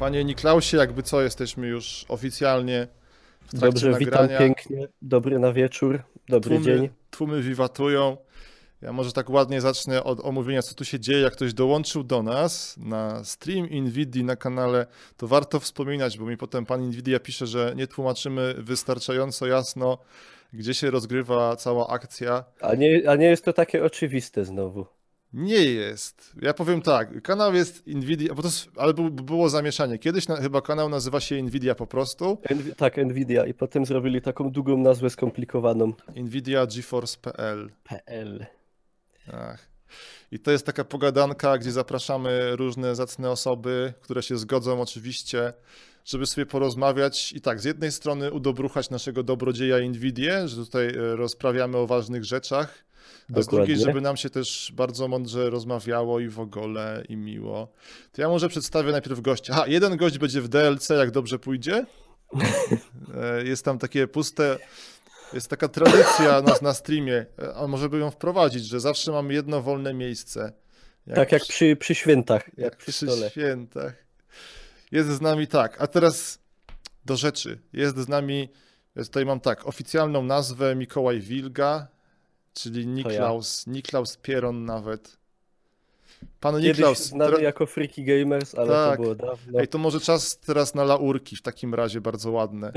Panie Niklausie, jakby co, jesteśmy już oficjalnie w trakcie Dobrze, nagrania. witam pięknie. Dobry na wieczór, dobry tłumy, dzień. Tłumy wiwatują. Ja może tak ładnie zacznę od omówienia, co tu się dzieje. Jak ktoś dołączył do nas na stream Nvidia na kanale, to warto wspominać, bo mi potem pan Nvidia pisze, że nie tłumaczymy wystarczająco jasno, gdzie się rozgrywa cała akcja. A nie, a nie jest to takie oczywiste znowu. Nie jest. Ja powiem tak, kanał jest Nvidia, bo to jest, ale było zamieszanie. Kiedyś na, chyba kanał nazywa się Nvidia po prostu. Nvi- tak, Nvidia. I potem zrobili taką długą nazwę skomplikowaną. Nvidia GeForce.pl. PL. Ach. I to jest taka pogadanka, gdzie zapraszamy różne zacne osoby, które się zgodzą oczywiście, żeby sobie porozmawiać i tak, z jednej strony udobruchać naszego dobrodzieja Nvidia, że tutaj e, rozprawiamy o ważnych rzeczach, a z drugiej, Dokładnie. żeby nam się też bardzo mądrze rozmawiało i w ogóle i miło. To ja może przedstawię najpierw gościa. Aha, jeden gość będzie w DLC, jak dobrze pójdzie. E, Jest tam takie puste, jest taka tradycja na, na streamie, e, a może by ją wprowadzić, że zawsze mamy jedno wolne miejsce. tak jak przy- przy, świętach, jak, jak przy przy świętach. Jest z nami tak, a teraz do rzeczy. Jest z nami, ja tutaj mam tak, oficjalną nazwę Mikołaj Wilga, czyli Niklaus, Niklaus Pieron nawet. Pan Kiedyś Niklaus, znany tra- jako Freaky Gamers, ale Tak. to było dawno. Ej, to może czas teraz na laurki w takim razie, bardzo ładne.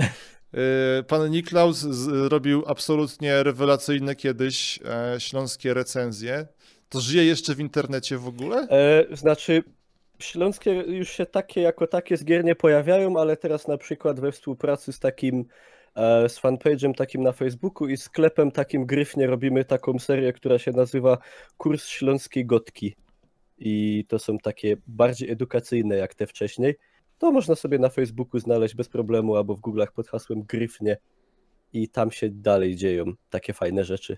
Yy, Pan Niklaus z- robił absolutnie rewelacyjne kiedyś e, śląskie recenzje. To żyje jeszcze w internecie w ogóle? E, znaczy, śląskie już się takie jako takie z gier nie pojawiają, ale teraz na przykład we współpracy z takim, z fanpage'em takim na Facebooku i sklepem takim Gryfnie robimy taką serię, która się nazywa Kurs Śląskiej Gotki. I to są takie bardziej edukacyjne jak te wcześniej. To można sobie na Facebooku znaleźć bez problemu albo w Google'ach pod hasłem Gryfnie. I tam się dalej dzieją takie fajne rzeczy.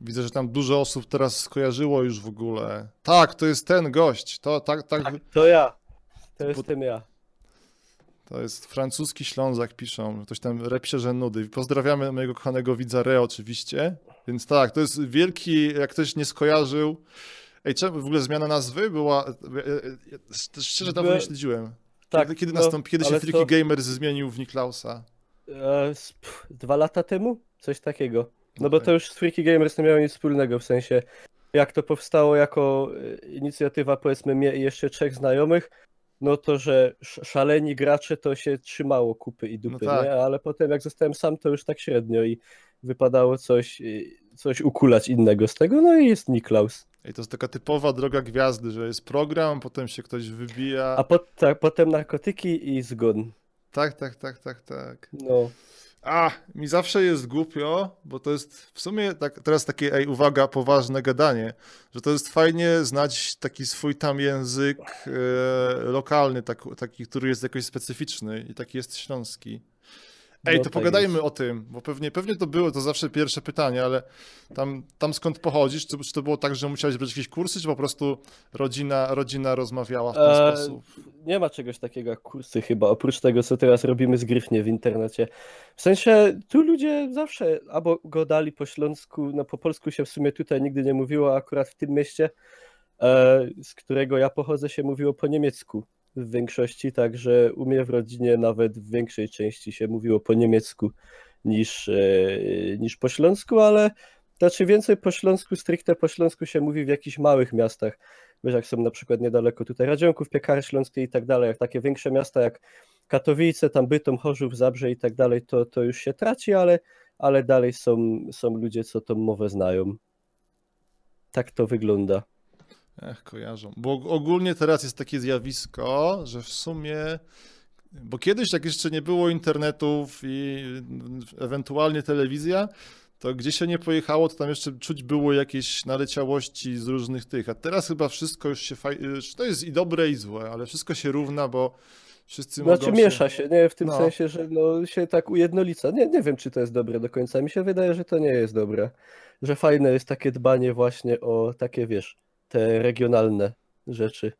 Widzę, że tam dużo osób teraz skojarzyło już w ogóle. Tak, to jest ten gość. To, tak, tak, Tak, to ja. To jestem ja. To jest francuski Ślązak, piszą. Ktoś tam repisze, że nudy. Pozdrawiamy mojego kochanego widza Re oczywiście. Więc tak, to jest wielki, jak ktoś nie skojarzył. Ej, czemu w ogóle zmiana nazwy była... e, e, e, Szczerze dawno nie śledziłem. Tak, kiedy kiedy no, nastąpi, kiedy się Freaky to- Gamers zmienił w Niklausa? E, pff, dwa lata temu? Coś takiego. No bo Okej. to już z Freaky Gamers nie miało nic wspólnego, w sensie jak to powstało jako inicjatywa powiedzmy mnie i jeszcze trzech znajomych, no to, że sz- szaleni gracze to się trzymało kupy i dupy, No tak. nie? Ale potem jak zostałem sam, to już tak średnio i wypadało coś, e, coś ukulać innego z tego, no i jest Niklaus. Ej, to jest taka typowa droga gwiazdy, że jest program, potem się ktoś wybija. A pot, tak, potem narkotyki i zgon. Tak, tak, tak, tak, tak. No. A, mi zawsze jest głupio, bo to jest w sumie tak, teraz takie, ej, uwaga, poważne gadanie, że to jest fajnie znać taki swój tam język e, lokalny, tak, taki, który jest jakoś specyficzny i taki jest śląski. Ej, to pogadajmy o tym, bo pewnie, pewnie to było, to zawsze pierwsze pytanie, ale tam, tam skąd pochodzisz, czy, czy to było tak, że musiałeś brać jakieś kursy, czy po prostu rodzina, rodzina rozmawiała w ten E, sposób? Nie ma czegoś takiego jak kursy chyba, oprócz tego, co teraz robimy z Gryfnie w internecie. W sensie, tu ludzie zawsze albo gadali po śląsku, no po polsku się w sumie tutaj nigdy nie mówiło, a akurat w tym mieście, e, z którego ja pochodzę, się mówiło po niemiecku w większości, także u mnie w rodzinie nawet w większej części się mówiło po niemiecku niż, e, niż po śląsku, ale znaczy więcej po śląsku, stricte po śląsku się mówi w jakichś małych miastach. Wiesz, jak są na przykład niedaleko tutaj Radzionków, Piekary Śląskie i tak dalej, jak takie większe miasta jak Katowice, tam Bytom, Chorzów, Zabrze i tak dalej, to, to już się traci, ale, ale dalej są, są ludzie, co tą mowę znają. Tak to wygląda. Ech, kojarzą. Bo ogólnie teraz jest takie zjawisko, że w sumie. Bo kiedyś, jak jeszcze nie było internetów i ewentualnie telewizja, to gdzie się nie pojechało, to tam jeszcze czuć było jakieś naleciałości z różnych tych. A teraz chyba wszystko już się faj... To jest i dobre, i złe, ale wszystko się równa, bo wszyscy Znaczy mogą miesza się, nie? W tym No. sensie, że no, się tak ujednolica. Nie, nie wiem, czy to jest dobre do końca. Mi się wydaje, że to nie jest dobre. Że fajne jest takie dbanie właśnie o takie, wiesz, te regionalne rzeczy.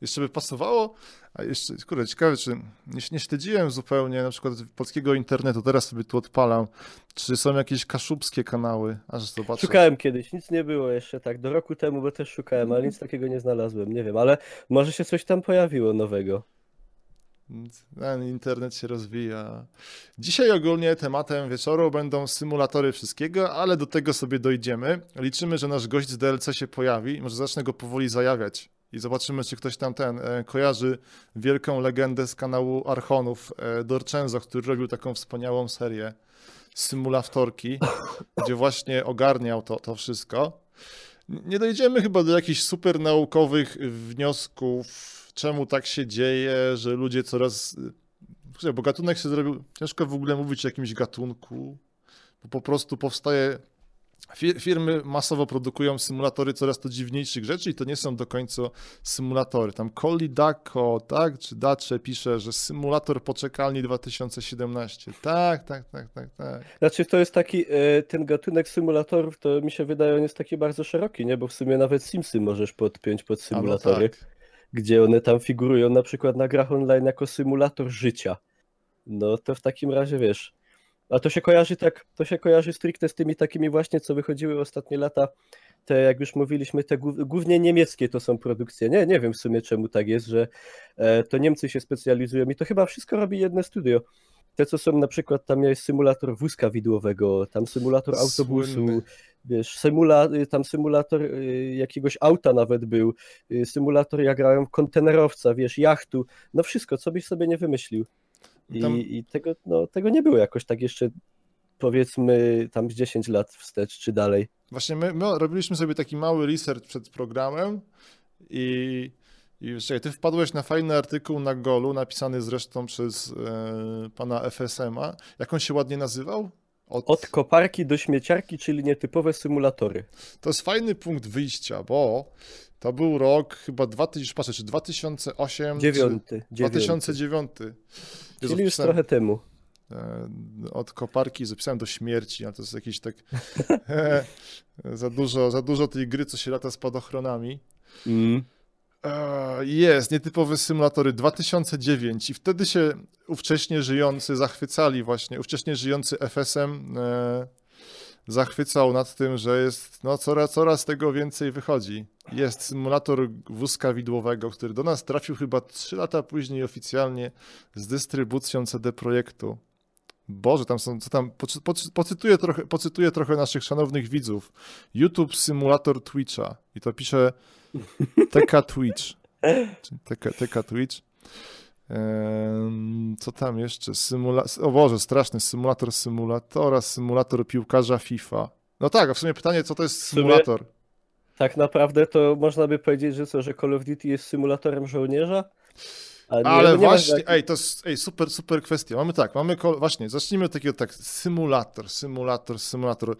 Jeszcze by pasowało, a jeszcze, kurde, ciekawe, czy nie, nie śledziłem zupełnie na przykład polskiego internetu, teraz sobie tu odpalam, czy są jakieś kaszubskie kanały, aż zobaczę. Szukałem kiedyś, nic nie było jeszcze tak, do roku temu, bo też szukałem, ale nic takiego nie znalazłem, nie wiem, ale może się coś tam pojawiło nowego. Ten internet się rozwija. Dzisiaj ogólnie tematem wieczoru będą symulatory wszystkiego, ale do tego sobie dojdziemy. Liczymy, że nasz gość z DLC się pojawi. Może zacznę go powoli zajawiać i zobaczymy, czy ktoś tam ten e, kojarzy wielką legendę z kanału Archonów, e, Dorczenzo, który robił taką wspaniałą serię symulawtorki, gdzie właśnie ogarniał to, to wszystko. Nie dojdziemy chyba do jakichś super naukowych wniosków, czemu tak się dzieje, że ludzie coraz. Bo gatunek się zrobił. Ciężko w ogóle mówić o jakimś gatunku, bo po prostu powstaje Firmy masowo produkują symulatory coraz to dziwniejszych rzeczy i to nie są do końca symulatory. Tam Colli Daco, tak, czy Dacze pisze, że symulator poczekalni 2017. Tak, tak, tak, tak, tak. Znaczy to jest taki, e, ten gatunek symulatorów, to mi się wydaje, on jest taki bardzo szeroki, nie? Bo w sumie nawet Simsy możesz podpiąć pod no symulatory, no tak. gdzie one tam figurują na przykład na grach online jako symulator życia. No to w takim razie wiesz a to się kojarzy tak, to się kojarzy stricte z tymi takimi właśnie, co wychodziły ostatnie lata, te, jak już mówiliśmy, te głównie niemieckie to są produkcje. Nie, nie wiem w sumie czemu tak jest, że e, to Niemcy się specjalizują i to chyba wszystko robi jedno studio. Te, co są na przykład, tam jest symulator wózka widłowego, tam symulator autobusu, Słynny. wiesz, symula, tam symulator y, jakiegoś auta nawet był, y, symulator, ja grałem kontenerowca, wiesz, jachtu, no wszystko, co byś sobie nie wymyślił. I, tam... i tego, no, tego nie było jakoś tak jeszcze powiedzmy tam z 10 lat wstecz czy dalej. Właśnie my, my robiliśmy sobie taki mały research przed programem i, i czekaj, ty wpadłeś na fajny artykuł na Golu, napisany zresztą przez e, pana FSM-a. Jak on się ładnie nazywał? Od... Od... koparki do śmieciarki, czyli nietypowe symulatory. To jest fajny punkt wyjścia, bo to był rok chyba 2000, patrzę, czy 2008, 9, czy 2009. Czyli już trochę temu. E, od koparki zapisałem do śmierci, ale to jest jakieś tak za, dużo, za dużo tej gry, co się lata spadochronami. Mm. E, jest, nietypowe symulatory 2009 i wtedy się ówcześnie żyjący zachwycali właśnie, ówcześnie żyjący FSM e, zachwycał nad tym, że jest, no coraz, coraz tego więcej wychodzi. Jest symulator wózka widłowego, który do nas trafił chyba 3 lata później oficjalnie z dystrybucją CD Projektu. Boże, tam są, co tam, pocytuję trochę, pocytuję trochę naszych szanownych widzów. YouTube symulator Twitcha i to pisze TK Twitch. TK, TK Twitch. Co tam jeszcze? Symula... O Boże, straszny symulator symulatora, symulator piłkarza FIFA. No tak, a w sumie pytanie, co to jest symulator? Tak naprawdę to można by powiedzieć, że co, że Call of Duty jest symulatorem żołnierza? Ale, Ale nie, właśnie, jak... ej, to jest ej, super, super kwestia. Mamy tak, mamy, właśnie, zacznijmy od takiego tak, symulator, symulator, symulator.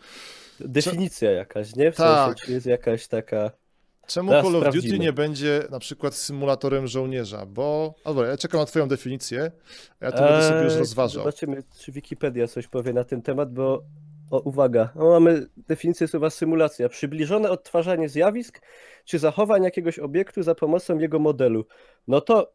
Definicja jakaś, nie? W tak. sensie, czy jest jakaś taka... Czemu Teraz Call of sprawdzimy. Duty nie będzie na przykład symulatorem żołnierza? Bo. A dobra, ja czekam na Twoją definicję, ja to eee, będę sobie już eee, rozważał. Zobaczymy, czy Wikipedia coś powie na ten temat, bo. O, uwaga, o, mamy definicję słowa symulacja. Przybliżone odtwarzanie zjawisk czy zachowań jakiegoś obiektu za pomocą jego modelu. No to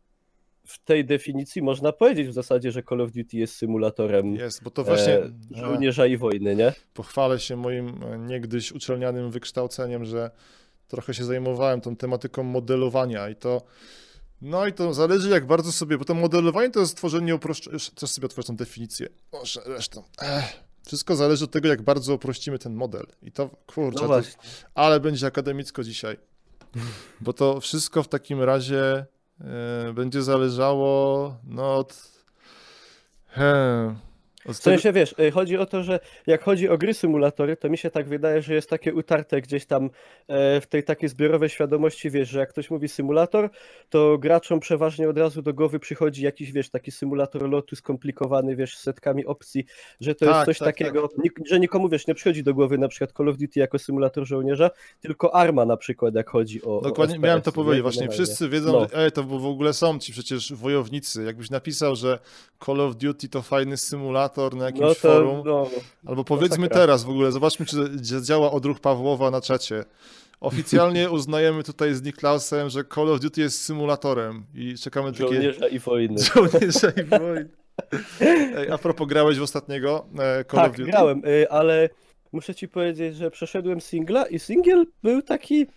w tej definicji można powiedzieć w zasadzie, że Call of Duty jest symulatorem jest, bo to właśnie, e, żołnierza i wojny, nie? Pochwalę się moim e, niegdyś uczelnianym wykształceniem, że trochę się zajmowałem tą tematyką modelowania i to no i to zależy jak bardzo sobie, bo to modelowanie to jest stworzenie uproszczonego, też sobie otworzę tą definicję, może zresztą, Ech. Wszystko zależy od tego jak bardzo uprościmy ten model. I to, kurczę, no to, ale będzie akademicko dzisiaj, bo to wszystko w takim razie y, będzie zależało no od... He, w sensie, wiesz, y, chodzi o to, że jak chodzi o gry symulatory, to mi się tak wydaje, że jest takie utarte gdzieś tam e, w tej takiej zbiorowej świadomości, wiesz, że jak ktoś mówi symulator, to graczom przeważnie od razu do głowy przychodzi jakiś, wiesz, taki symulator lotu skomplikowany, wiesz, z setkami opcji, że to tak, jest coś tak, takiego, tak. że nikomu, wiesz, nie przychodzi do głowy na przykład Call of Duty jako symulator żołnierza, tylko Arma na przykład, jak chodzi o Dokładnie, o miałem to powiedzieć, właśnie wszyscy wiedzą, no. ej, to w ogóle są ci przecież wojownicy, jakbyś napisał, że Call of Duty to fajny symulator, na jakimś no to, forum. No, Albo powiedzmy no teraz w ogóle, zobaczmy, czy działa odruch Pawłowa na czacie. Oficjalnie uznajemy tutaj z Niklausem, że Call of Duty jest symulatorem i czekamy takie... Żołnierza i wojny. Żołnierza i wojny. Ej, a propos, grałeś w ostatniego e, Call tak, of Duty? grałem, y, ale muszę ci powiedzieć, że przeszedłem singla i singiel był taki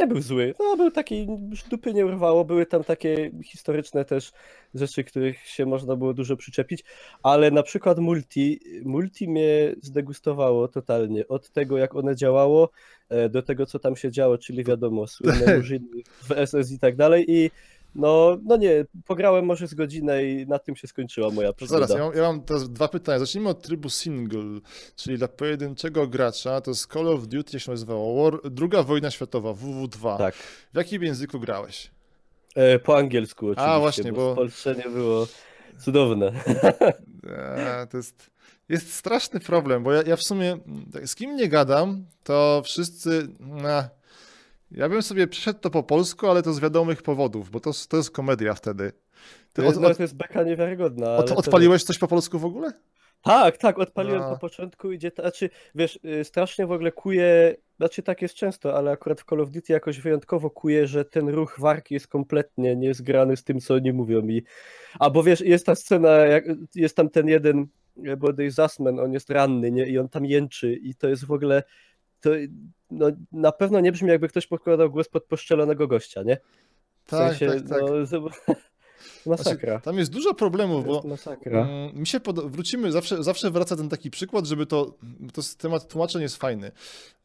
Nie był zły, no był taki, dupy nie urwało, były tam takie historyczne też rzeczy, których się można było dużo przyczepić, ale na przykład multi, multi mnie zdegustowało totalnie, od tego jak one działało, e, do tego co tam się działo, czyli wiadomo, słynne murzyny w SS i tak dalej i no, no nie, pograłem może z godzinę i na tym się skończyła moja przygoda. zaraz, ja mam, ja mam teraz dwa pytania. Zacznijmy od trybu single, czyli dla pojedynczego gracza to jest Call of Duty, jak się nazywało, War, druga wojna światowa, WW2. Tak. W jakim języku grałeś? E, po angielsku oczywiście, A, właśnie, bo, bo... w Polsce nie było cudowne. E, to jest, jest straszny problem, bo ja, ja w sumie tak, z kim nie gadam, to wszyscy... Na, ja bym sobie przeszedł to po polsku, ale to z wiadomych powodów, bo to, to jest komedia wtedy. Ty od, od, to jest beka niewiarygodna. Od, odpaliłeś to... coś po polsku w ogóle? Tak, tak, odpaliłem no. po początku, idzie, znaczy, wiesz, y, strasznie w ogóle kuje, znaczy tak jest często, ale akurat w Call of Duty jakoś wyjątkowo kuje, że ten ruch warki jest kompletnie niezgrany z tym, co oni mówią mi. Albo wiesz, jest ta scena, jak, jest tam ten jeden bodaj Zasman, on jest ranny, nie, i on tam jęczy i to jest w ogóle, to no, na pewno nie brzmi jakby ktoś podkładał głos pod poszczelonego gościa, nie? W tak, sensie, tak, tak. No, Masakra. Znaczy, tam jest dużo problemów, bo masakra. Mm, mi się pod... wrócimy, zawsze, zawsze wraca ten taki przykład, żeby to, to temat tłumaczeń jest fajny,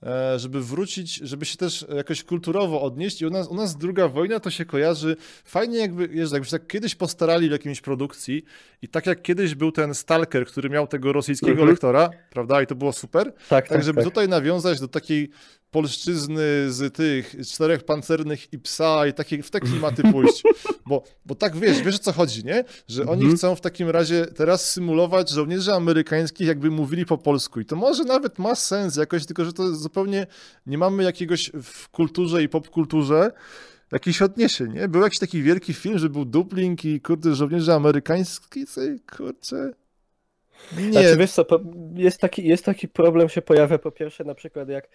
e, żeby wrócić, żeby się też jakoś kulturowo odnieść i u nas, u nas druga wojna to się kojarzy fajnie jakby, wiesz, jakby się tak kiedyś postarali w jakiejś produkcji i tak jak kiedyś był ten Stalker, który miał tego rosyjskiego mhm. lektora, prawda, i to było super, tak, tak, tak żeby tak. tutaj nawiązać do takiej polszczyzny z tych czterech pancernych i psa i takie, w te klimaty pójść. Bo, bo tak wiesz, wiesz o co chodzi, nie? Że oni mhm. chcą w takim razie teraz symulować żołnierzy amerykańskich, jakby mówili po polsku. I to może nawet ma sens jakoś, tylko że to zupełnie nie mamy jakiegoś w kulturze i popkulturze jakiś odniesień, nie? Był jakiś taki wielki film, że był dupling i kurde, żołnierze amerykańscy, kurczę, nie. Znaczy, wiesz co, jest taki, jest taki problem się pojawia po pierwsze na przykład jak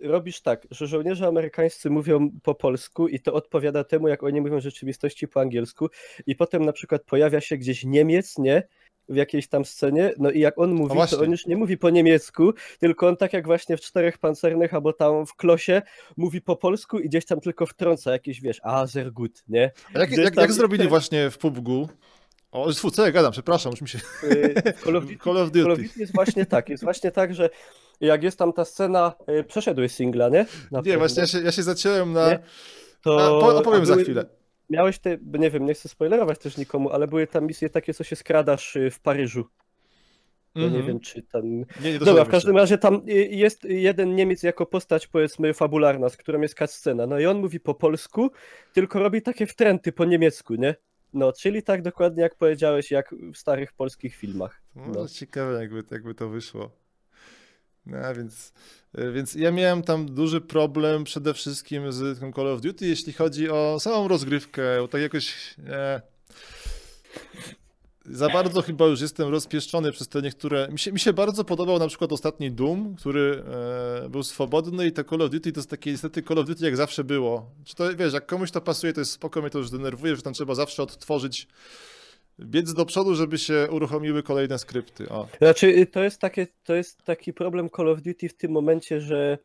robisz tak, że żołnierze amerykańscy mówią po polsku i to odpowiada temu, jak oni mówią w rzeczywistości po angielsku i potem na przykład pojawia się gdzieś Niemiec, nie? w jakiejś tam scenie, no i jak on mówi, to on już nie mówi po niemiecku, tylko on tak jak właśnie w Czterech Pancernych albo tam w Klosie mówi po polsku i gdzieś tam tylko wtrąca jakieś, wiesz, a sehr gut, nie? A jak, jak, jak zrobili właśnie w PUBG? O, fu, co ja gadam, przepraszam, już mi się... Call of Duty, Call of Duty. Call of Duty jest właśnie tak, jest właśnie tak, że jak jest tam ta scena, y, przeszedłeś singla, nie? Na nie, właśnie ja się, ja się zaciąłem na... Nie? To... A, opowiem były, za chwilę. Miałeś te, nie wiem, nie chcę spoilerować też nikomu, ale były tam misje takie, co się skradasz y, w Paryżu. Ja mm -hmm. nie mhm. wiem, czy tam. Nie, nie Dobra, w każdym razie tam y, jest jeden Niemiec jako postać, powiedzmy, fabularna, z którą jest scena. No i on mówi po polsku, tylko robi takie wtręty po niemiecku, nie? No, czyli tak dokładnie jak powiedziałeś, jak w starych polskich filmach. No, no. ciekawe, jakby, jakby to wyszło. No, więc, e, więc ja miałem tam duży problem przede wszystkim z Call of Duty, jeśli chodzi o samą rozgrywkę, tak jakoś nie, za bardzo chyba już jestem rozpieszczony przez te niektóre. Mi się, mi się bardzo podobał na przykład ostatni Doom, który e, był swobodny i to Call of Duty to jest takie niestety Call of Duty jak zawsze było. Czy to wiesz, jak komuś to pasuje, to jest spoko, mnie to już denerwuje, że tam trzeba zawsze odtworzyć biec do przodu, żeby się uruchomiły kolejne skrypty. O. Znaczy, y, to jest, takie, to jest taki problem Call of Duty w tym momencie, że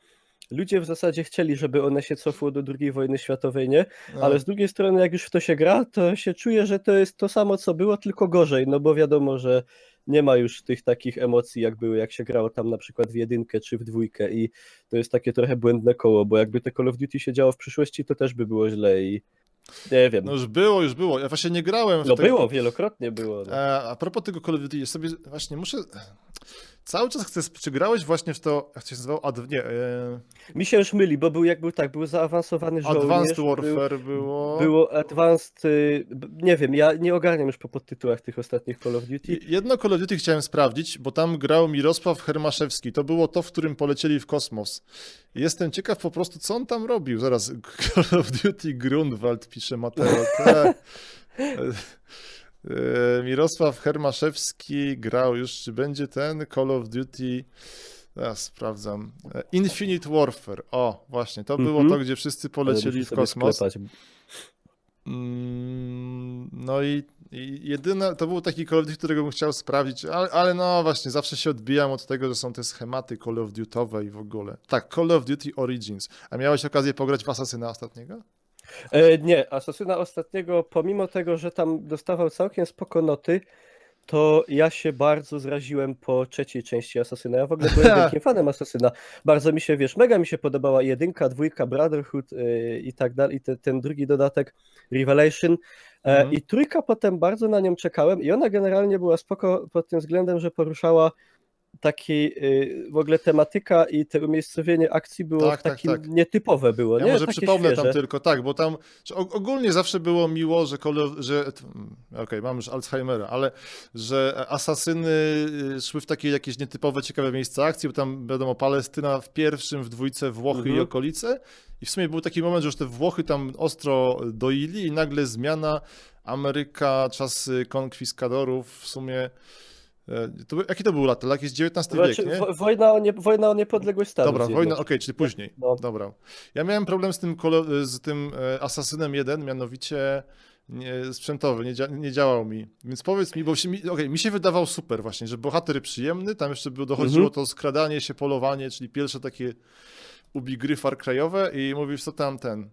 ludzie w zasadzie chcieli, żeby one się cofło do II wojny światowej, nie? No. Ale z drugiej strony, jak już w to się gra, to się czuje, że to jest to samo, co było, tylko gorzej, no bo wiadomo, że nie ma już tych takich emocji, jak były, jak się grało tam na przykład w jedynkę czy w dwójkę i to jest takie trochę błędne koło, bo jakby te Call of Duty się działo w przyszłości, to też by było źle i nie wiem. No już było, już było. Ja właśnie nie grałem. No tego... było, wielokrotnie było. No. A, a propos tego Call of Duty, sobie właśnie muszę... Cały czas chcę... Czy grałeś właśnie w to, jak to się nazywało? Ad... Nie. E... Mi się już myli, bo był jak był tak, był zaawansowany żołnierz. Advanced Warfare był, było. Było Advanced... Y, nie wiem, ja nie ogarniam już po podtytułach tych ostatnich Call of Duty. Jedno Call of Duty chciałem sprawdzić, bo tam grał Mirosław Hermaszewski. To było to, w którym polecieli w kosmos. Jestem ciekaw po prostu, co on tam robił. Zaraz, Call of Duty Grunwald pisze Mateo. E, Mirosław Hermaszewski grał już, czy będzie ten Call of Duty. Ja sprawdzam. E, Infinite Warfare. O, właśnie, to było mm -hmm. to, gdzie wszyscy polecieli w kosmos. Mm, no i I to był taki Call of Duty, którego bym chciał sprawdzić, ale, ale no właśnie, zawsze się odbijam od tego, że są te schematy Call of Duty'owe i w ogóle. Tak, Call of Duty Origins. A miałeś okazję pograć w Asasyna ostatniego? E, nie, Asasyna ostatniego, pomimo tego, że tam dostawał całkiem spoko noty, to ja się bardzo zraziłem po trzeciej części Asasyna. Ja w ogóle byłem wielkim fanem Asasyna. Bardzo mi się, wiesz, mega mi się podobała jedynka, dwójka, Brotherhood yy, i tak dalej, i te, ten drugi dodatek, Revelation. E, Mhm. I trójka potem bardzo na nią czekałem i ona generalnie była spoko pod tym względem, że poruszała taki yy, w ogóle tematyka i te umiejscowienie akcji było Tak, tak, takim tak. nietypowe było, Ja nie? może Takie przypomnę świeże. tam tylko, tak, bo tam ogólnie zawsze było miło, że, że mm, okej, mam już Alzheimera, ale że asasyny y, szły w takie jakieś nietypowe, ciekawe miejsca akcji, bo tam wiadomo, Palestyna w pierwszym, w dwójce Włochy i Mhm. okolice i w sumie był taki moment, że już te Włochy tam ostro doili i nagle zmiana, Ameryka, czasy konkwistadorów, w sumie to, był- jaki to był lat? Jakieś XIX Znaczy, wiek, nie? wo- wojna, o nie, wojna o niepodległość Stanów Dobra, wojna, okej, Zjednoczonych. czyli później. No. Dobra. Ja miałem problem z tym, z tym e, Assassinem 1, mianowicie nie, sprzętowy, nie, dzia- nie działał mi. Więc powiedz mi, bo się, mi, okej, mi się wydawał super właśnie, że bohater przyjemny, tam jeszcze dochodziło Mhm. to skradanie się, polowanie, czyli pierwsze takie ubigry Far Cry'owe i mówisz, co tam ten.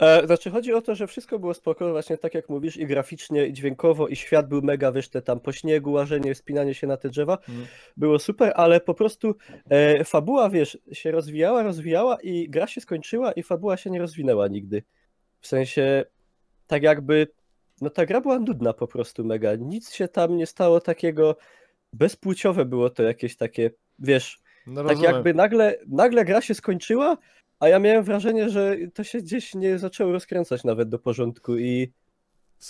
E, znaczy chodzi o to, że wszystko było spoko, właśnie tak jak mówisz, i graficznie, i dźwiękowo, i świat był mega, wiesz, te tam po śniegu, łażenie, wspinanie się na te drzewa, Mm. było super, ale po prostu e, fabuła, wiesz, się rozwijała, rozwijała i gra się skończyła i fabuła się nie rozwinęła nigdy. W sensie, tak jakby, no ta gra była nudna po prostu mega, nic się tam nie stało takiego, bezpłciowe było to jakieś takie, wiesz, No tak jakby nagle, nagle gra się skończyła, a ja miałem wrażenie, że to się gdzieś nie zaczęło rozkręcać nawet do porządku i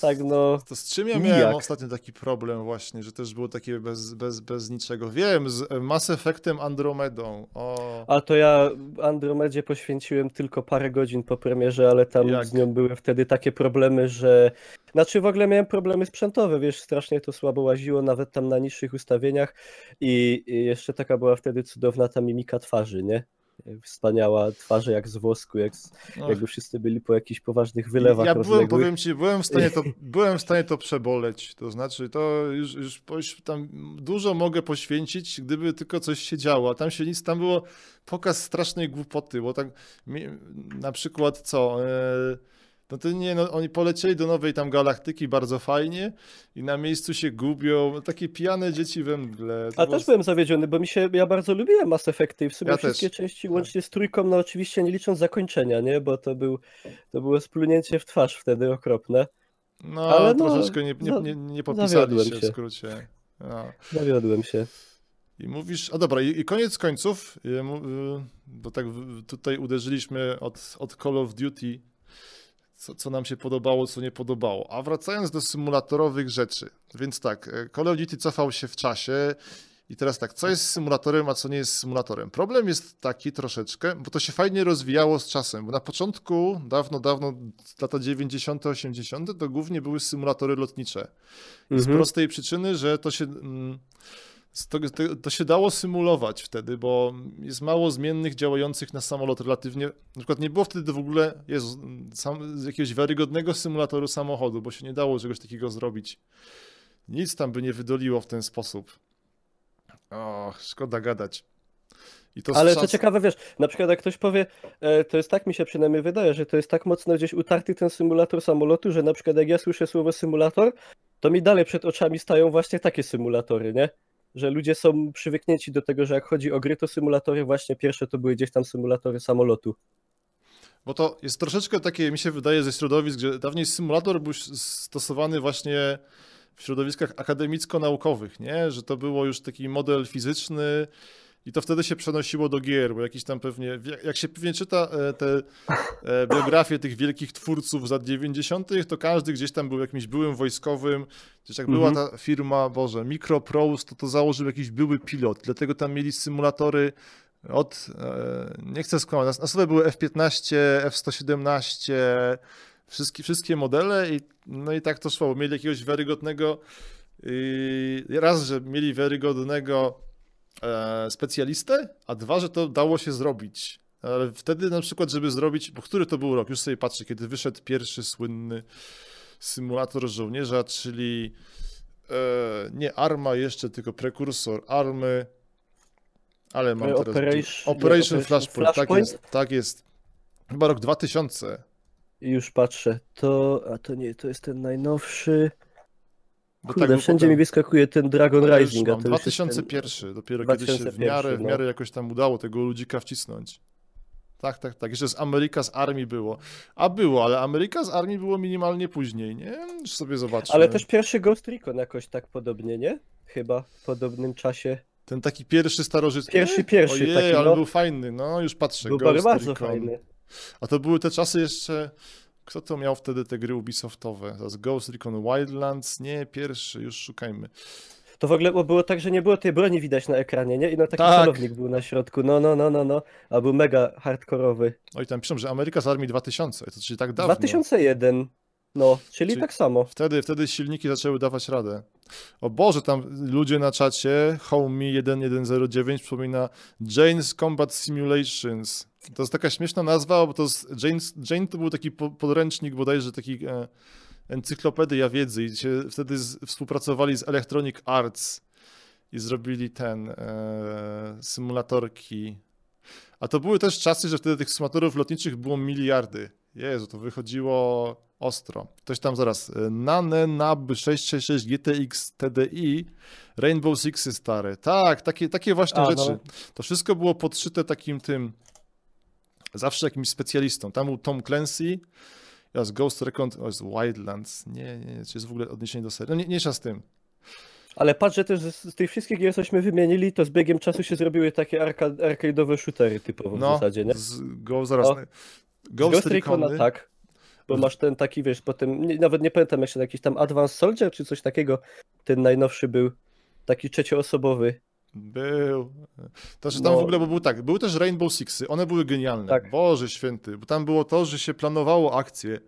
tak no... To z czym ja nijak. miałem ostatnio taki problem właśnie, że też było takie bez, bez, bez niczego. Wiem, z Mass Effectem Andromedą. O, A to ja Andromedzie poświęciłem tylko parę godzin po premierze, ale tam Jak? z nią były wtedy takie problemy, że... Znaczy w ogóle miałem problemy sprzętowe, wiesz, strasznie to słabo łaziło, nawet tam na niższych ustawieniach i, i jeszcze taka była wtedy cudowna ta mimika twarzy, nie? Wspaniała twarze jak z wosku, jak z, no, jakby wszyscy byli po jakichś poważnych wylewach Ja byłem, rozległych. powiem ci, byłem w stanie to, byłem w stanie to przeboleć. To znaczy, to już, już tam dużo mogę poświęcić, gdyby tylko coś się działo. A tam się nic, tam było pokaz strasznej głupoty, bo tak na przykład co? E, no to nie, no oni polecieli do nowej tam galaktyki bardzo fajnie i na miejscu się gubią, no takie pijane dzieci we mgle. To A było- też byłem zawiedziony, bo mi się, ja bardzo lubiłem Mass Effecty i w sumie Ja wszystkie też. części łącznie z trójką, no oczywiście nie licząc zakończenia, nie, bo to był, to było splunięcie w twarz wtedy okropne. No, ale no, troszeczkę nie, nie, za- nie, nie popisali się w skrócie. No. Zawiodłem się. I mówisz, a dobra, i, i koniec końców, y, y, bo tak tutaj uderzyliśmy od, od Call of Duty, co, co nam się podobało, co nie podobało. A wracając do symulatorowych rzeczy, więc tak, e, Call of Duty cofał się w czasie i teraz tak, co jest symulatorem, a co nie jest symulatorem? Problem jest taki troszeczkę, bo to się fajnie rozwijało z czasem, bo na początku, dawno, dawno, lata 90., 80., to głównie były symulatory lotnicze. Z Mhm. prostej przyczyny, że to się, mm, z to, to, to się dało symulować wtedy, bo jest mało zmiennych działających na samolot relatywnie. Na przykład nie było wtedy w ogóle sam, jakiegoś wiarygodnego symulatoru samochodu, bo się nie dało czegoś takiego zrobić. Nic tam by nie wydoliło w ten sposób. O, szkoda gadać. Ale co ciekawe, wiesz, na przykład jak ktoś powie, e, to jest tak mi się przynajmniej wydaje, że to jest tak mocno gdzieś utarty ten symulator samolotu, że na przykład jak ja słyszę słowo symulator, to mi dalej przed oczami stają właśnie takie symulatory, nie? Że ludzie są przywyknięci do tego, że jak chodzi o gry, to symulatory właśnie pierwsze to były gdzieś tam symulatory samolotu. Bo to jest troszeczkę takie, mi się wydaje, ze środowisk, że dawniej symulator był stosowany właśnie w środowiskach akademicko-naukowych, nie? Że to było już taki model fizyczny i to wtedy się przenosiło do gier, bo jakiś tam pewnie, jak się pewnie czyta e, te e, biografie tych wielkich twórców z lat 90., to każdy gdzieś tam był jakimś byłym wojskowym, gdzieś jak była Mhm. ta firma, Boże, Microprose, to to założył jakiś były pilot, dlatego tam mieli symulatory od, e, nie chcę skłamać, na stole były F-15, F-117, wszystkie, wszystkie modele i no i tak to szło. Mieli jakiegoś wiarygodnego, raz, że mieli wiarygodnego e, specjalistę, a dwa, że to dało się zrobić. Ale wtedy na przykład, żeby zrobić, bo który to był rok? Już sobie patrzę, kiedy wyszedł pierwszy słynny symulator żołnierza, czyli e, nie Arma jeszcze, tylko prekursor Army, ale mam teraz... Operation, Operation Flashpoint, tak Flashpoint? jest, tak jest. Chyba rok 2000. I już patrzę. To, a to nie, to jest ten najnowszy. Bo Kurde, był wszędzie potem- mi wyskakuje ten Dragon Ja już Rising, a mam to już jest ten... 2001, dopiero kiedy się w 2001, miarę, w no. miarę jakoś tam udało tego ludzika wcisnąć. Tak, tak, tak. Jeszcze z America's Army było. A było, ale America's Army było minimalnie później, nie? Już sobie zobaczmy. Ale też pierwszy Ghost Recon jakoś tak podobnie, nie? Chyba w podobnym czasie. Ten taki pierwszy starożytny. Pierwszy, pierwszy Ojej, taki, ale no. był fajny. No, już patrzę. Był Ghost bardzo Recon. fajny. A to były te czasy jeszcze... Kto to miał wtedy te gry Ubisoftowe? Zaraz Ghost Recon Wildlands? Nie, pierwszy, już szukajmy. To w ogóle było tak, że nie było tej broni widać na ekranie, nie? I no taki Tak. celownik był na środku. No, no, no, no, no. A był mega hardkorowy. Oj, tam piszą, że America's Army 2000. To czyli tak dawno. 2001. No, czyli, Czyli- tak samo. Wtedy, wtedy silniki zaczęły dawać radę. O Boże, tam ludzie na czacie, Homey 1109 przypomina Jane's Combat Simulations. To jest taka śmieszna nazwa, bo to jest, Jane's, Jane to był taki po- podręcznik bodajże, taki e, encyklopedia wiedzy i się wtedy z, współpracowali z Electronic Arts i zrobili ten, e, symulatorki. A to były też czasy, że wtedy tych symulatorów lotniczych było miliardy. Jezu, to wychodziło ostro. Ktoś tam zaraz. e, Nane Nab 666 GTX TDI Rainbow Sixy stare. Tak, takie, takie właśnie A, no. rzeczy. To wszystko było podszyte takim tym zawsze jakimś specjalistą. Tam był Tom Clancy, jest Ghost Recon, o jest Wildlands. Nie, nie, czy jest w ogóle odniesienie do serii. No nie, nie z tym. Ale patrz, że też z, z tych wszystkich gier, cośmy wymienili, to z biegiem czasu się zrobiły takie arka, arcade'owe shootery typowo w No, zasadzie, nie? z, go, zaraz. O. Ghost, Ghost Recona tak. Bo masz ten taki, wiesz, potem, nie, nawet nie pamiętam jeszcze jakiś tam Advanced Soldier czy coś takiego, ten najnowszy był, taki trzecioosobowy. Był. To, że tam No. w ogóle bo był tak, były też Rainbow Sixy, one były genialne. Tak. Boże święty, bo tam było to, że się planowało akcje.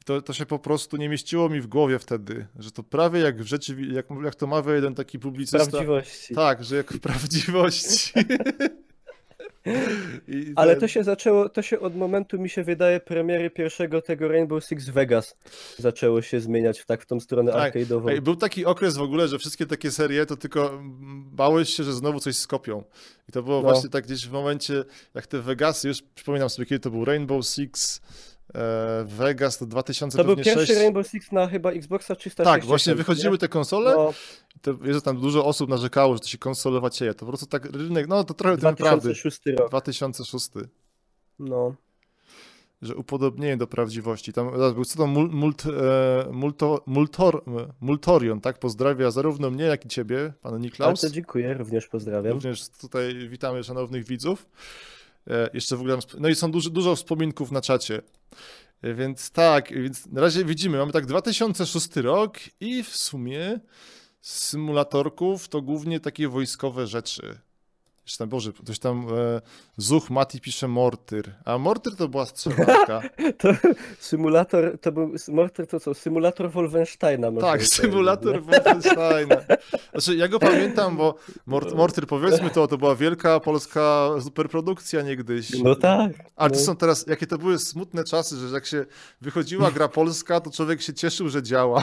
I To, to się po prostu nie mieściło mi w głowie wtedy, że to prawie jak w rzeczywi- jak, jak to mawia jeden taki W publicysta. prawdziwości. Tak, że jak w prawdziwości. I Ale ten- to się zaczęło, to się od momentu, mi się wydaje, premiery pierwszego tego Rainbow Six Vegas zaczęło się zmieniać w, tak w tą stronę Tak. arcade'ową. Ej, był taki okres w ogóle, że wszystkie takie serie to tylko bałeś się, że znowu coś skopią. I to było No. właśnie tak gdzieś w momencie, jak te Vegasy, już przypominam sobie, kiedy to był Rainbow Six, Vegas to 2000 To był pierwszy 6. Rainbow Six na chyba Xboxa 360. Tak, właśnie wychodziły nie? te konsole No, to, że tam dużo osób narzekało, że to się konsolowa cieje. To po prostu tak rynek, no to trochę tym prawdy. 2006 rok. 2006. No. że upodobnienie do prawdziwości. Tam był co to mul, mult, e, multo, multor, e, Multorion, tak? Pozdrawia zarówno mnie, jak i ciebie, pan Niklaus. Bardzo dziękuję, również pozdrawiam. Również tutaj witamy szanownych widzów. E, jeszcze w ogóle, no i są dużo, dużo wspominków na czacie. Więc tak, więc na razie widzimy, mamy tak 2006 rok i w sumie z symulatorków to głównie takie wojskowe rzeczy. Jeszcze tam, Boże, ktoś tam, e, Zuch Mati pisze Mortyr, a Mortyr to była strzelanka. To symulator, to był, Mortar to co, symulator Wolfensteina. Tak, symulator Wolfensteina. Znaczy, ja go pamiętam, bo Mort, Mortyr, powiedzmy to, to była wielka polska superprodukcja niegdyś. nie? No tak. Ale to no. są teraz, jakie to były smutne czasy, że jak się wychodziła gra polska, to człowiek się cieszył, że działa.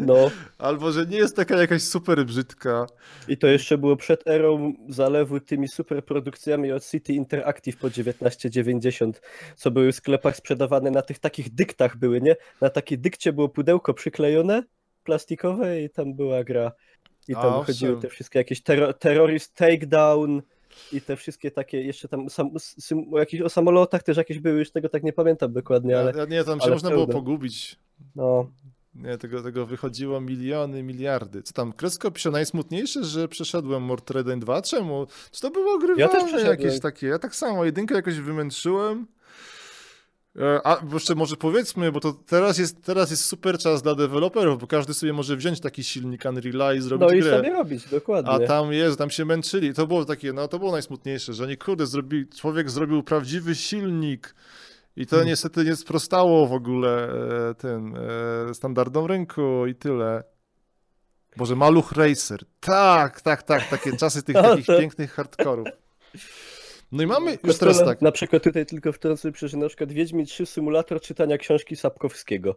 No. Albo, że nie jest taka jakaś super brzydka. I to jeszcze było przed erą zalewu tymi superprodukcjami od City Interactive po 1990, co były w sklepach sprzedawane na tych takich dyktach były, nie? Na takiej dykcie było pudełko przyklejone, plastikowe i tam była gra. I tam A, wychodziły owszem. te wszystkie jakieś terro terrorist takedown i te wszystkie takie, jeszcze tam sam, sym, o, samolotach też jakieś były, już tego tak nie pamiętam dokładnie, ale Ja, nie, tam się można było pełno. pogubić. no, Nie, tego, tego wychodziło miliony, miliardy. Co tam, Kresko pisze najsmutniejsze, że przeszedłem Mortal 1 2. Czemu? Czy to było ogrywane przeszedłem. jakieś takie? Ja tak samo, jedynkę jakoś wymęczyłem. E, A jeszcze może powiedzmy, bo to teraz jest, teraz jest super czas dla deweloperów, bo każdy sobie może wziąć taki silnik Unreal'a i zrobić no i grę. sobie robić, dokładnie. A tam jest, tam się męczyli. To było takie, no to było najsmutniejsze, że nie kurde, zrobi, człowiek zrobił prawdziwy silnik i to Hmm. niestety nie sprostało w ogóle e, tym e, standardom rynku i tyle. Boże, Maluch Racer. Tak, tak, tak, takie czasy tych takich pięknych hardkorów. No i mamy już teraz tak. Na przykład tutaj tylko wtrącę, że na przykład Wiedźmin 3 symulator czytania książki Sapkowskiego.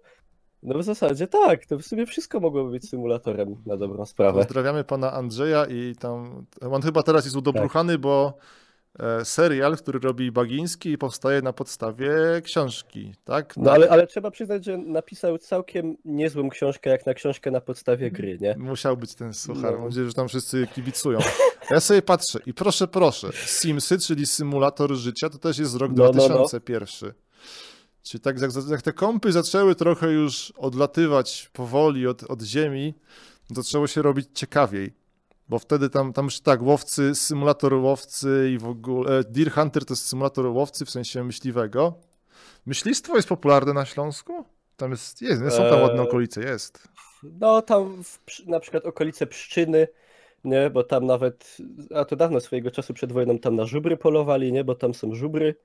No w zasadzie tak, to w sumie wszystko mogłoby być symulatorem na dobrą sprawę. Pozdrawiamy pana Andrzeja i tam, on chyba teraz jest udobruchany, tak. bo serial, który robi Bagiński powstaje na podstawie książki, tak? No ale, ale trzeba przyznać, że napisał całkiem niezłą książkę, jak na książkę na podstawie gry, nie? Musiał być ten suchar, no. mam nadzieję, że tam wszyscy kibicują. Ja sobie patrzę i proszę, proszę, Simsy, czyli symulator życia, to też jest rok no, 2001. No, no. Czyli tak jak, jak, te kąpy zaczęły trochę już odlatywać powoli od, od ziemi, zaczęło się robić ciekawiej. Bo wtedy tam, tam już tak, łowcy, symulator łowcy i w ogóle. E, Deer Hunter to jest symulator łowcy w sensie myśliwego. Myślistwo jest popularne na Śląsku? Tam jest, jest są tam ładne eee, okolice, jest. No tam w, na przykład okolice Pszczyny, nie, bo tam nawet, a to dawno swojego czasu przed wojną tam na żubry polowali, nie, bo tam są żubry.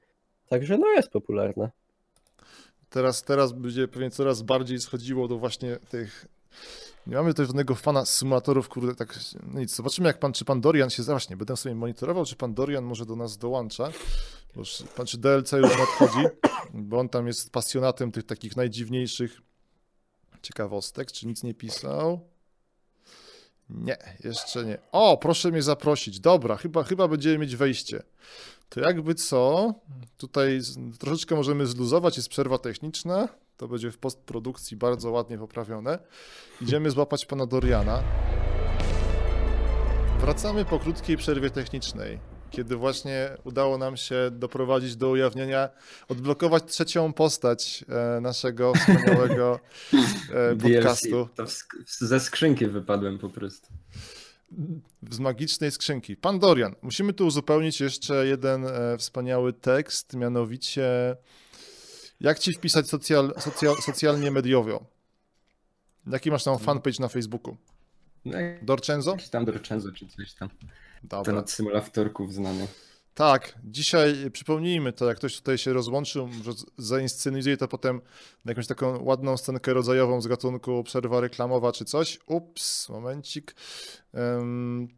Także no jest popularne. Teraz, teraz będzie pewnie coraz bardziej schodziło do właśnie tych. Nie mamy tutaj żadnego fana symulatorów, kurde, tak no nic. Zobaczymy, jak pan, czy pan Dorian się właśnie, będę sobie monitorował, czy pan Dorian może do nas dołącza. Bo pan, czy DLC już nadchodzi, bo on tam jest pasjonatem tych takich najdziwniejszych ciekawostek. Czy nic nie pisał? Nie, jeszcze nie. O, proszę mnie zaprosić. Dobra, chyba, chyba będziemy mieć wejście. To jakby co, tutaj troszeczkę możemy zluzować, jest przerwa techniczna, to będzie w postprodukcji bardzo ładnie poprawione. Idziemy złapać pana Doriana. Wracamy po krótkiej przerwie technicznej, kiedy właśnie udało nam się doprowadzić do ujawnienia, odblokować trzecią postać e, naszego wspaniałego e, podcastu. Ze skrzynki wypadłem po prostu z magicznej skrzynki. Pan Dorian, musimy tu uzupełnić jeszcze jeden e, wspaniały tekst, mianowicie jak ci wpisać socjal, socjal, socjalnie mediowo? Jaki masz tam fanpage na Facebooku? No, Dorcenzo? Jakiś tam Dorcenzo czy coś tam. Dobra. Ten od symulatorków znany. Tak, dzisiaj przypomnijmy to, jak ktoś tutaj się rozłączył, że zainscenizuje to potem na jakąś taką ładną scenkę rodzajową z gatunku przerwa reklamowa czy coś. Ups, momencik. Um,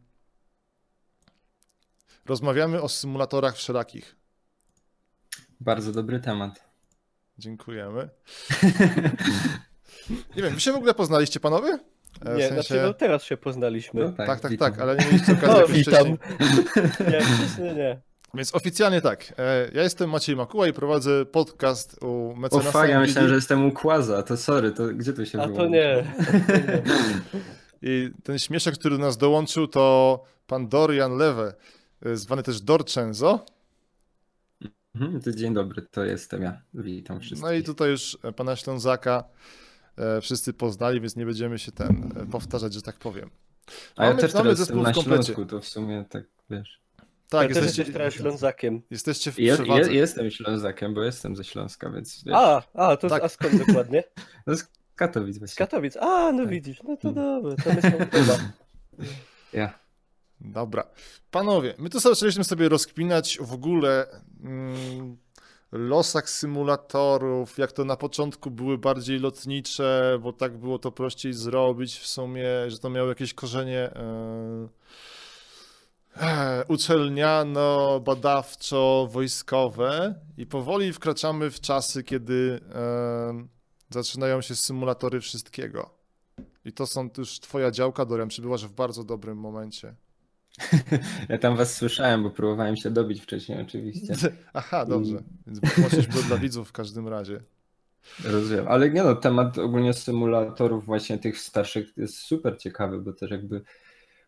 rozmawiamy o symulatorach wszelakich. Bardzo dobry temat. Dziękujemy. Nie wiem, wy się w ogóle poznaliście, panowie? E, nie, w sensie... znaczy no teraz się poznaliśmy. No tak, tak, tak, tak, ale nie mieliście okazji no, witam. Nie, wcześniej nie. Więc oficjalnie tak. E, ja jestem Maciej Makuła i prowadzę podcast u mecenasa. O fakt, ja myślałem, że jestem u Kłaza, to sorry, to gdzie tu się A to nie. I ten śmieszek, który do nas dołączył, to pan Dorian Lewe, e, zwany też Dorcenzo. Mhm, dzień dobry, to jestem ja. Witam wszystkich. No i tutaj już pana Ślązaka wszyscy poznali, więc nie będziemy się ten powtarzać, że tak powiem. A mamy, ja też teraz jestem na Śląsku, to w sumie tak, wiesz. Tak, ja jesteście trochę Ślązakiem. Jesteście w ja, ja, jestem Ślązakiem, bo jestem ze Śląska, więc. Wiesz. A, a, to tak. a skąd dokładnie? No z Katowic właśnie. Z Katowic. A, no tak. widzisz, no to hmm. dobra, to my chyba. Ja. Dobra. Panowie, my tu zaczęliśmy sobie rozkpinać w ogóle mm, losach symulatorów, jak to na początku były bardziej lotnicze, bo tak było to prościej zrobić w sumie, że to miało jakieś korzenie. Yy uczelniano, badawczo, wojskowe i powoli wkraczamy w czasy, kiedy e, zaczynają się symulatory wszystkiego. I to są już twoja działka, Dorian, przybyłaś w bardzo dobrym momencie. Ja tam was słyszałem, bo próbowałem się dobić wcześniej oczywiście. Aha, dobrze. Więc możesz było dla widzów w każdym razie. Rozumiem, ale nie no, temat ogólnie symulatorów właśnie tych starszych jest super ciekawy, bo też jakby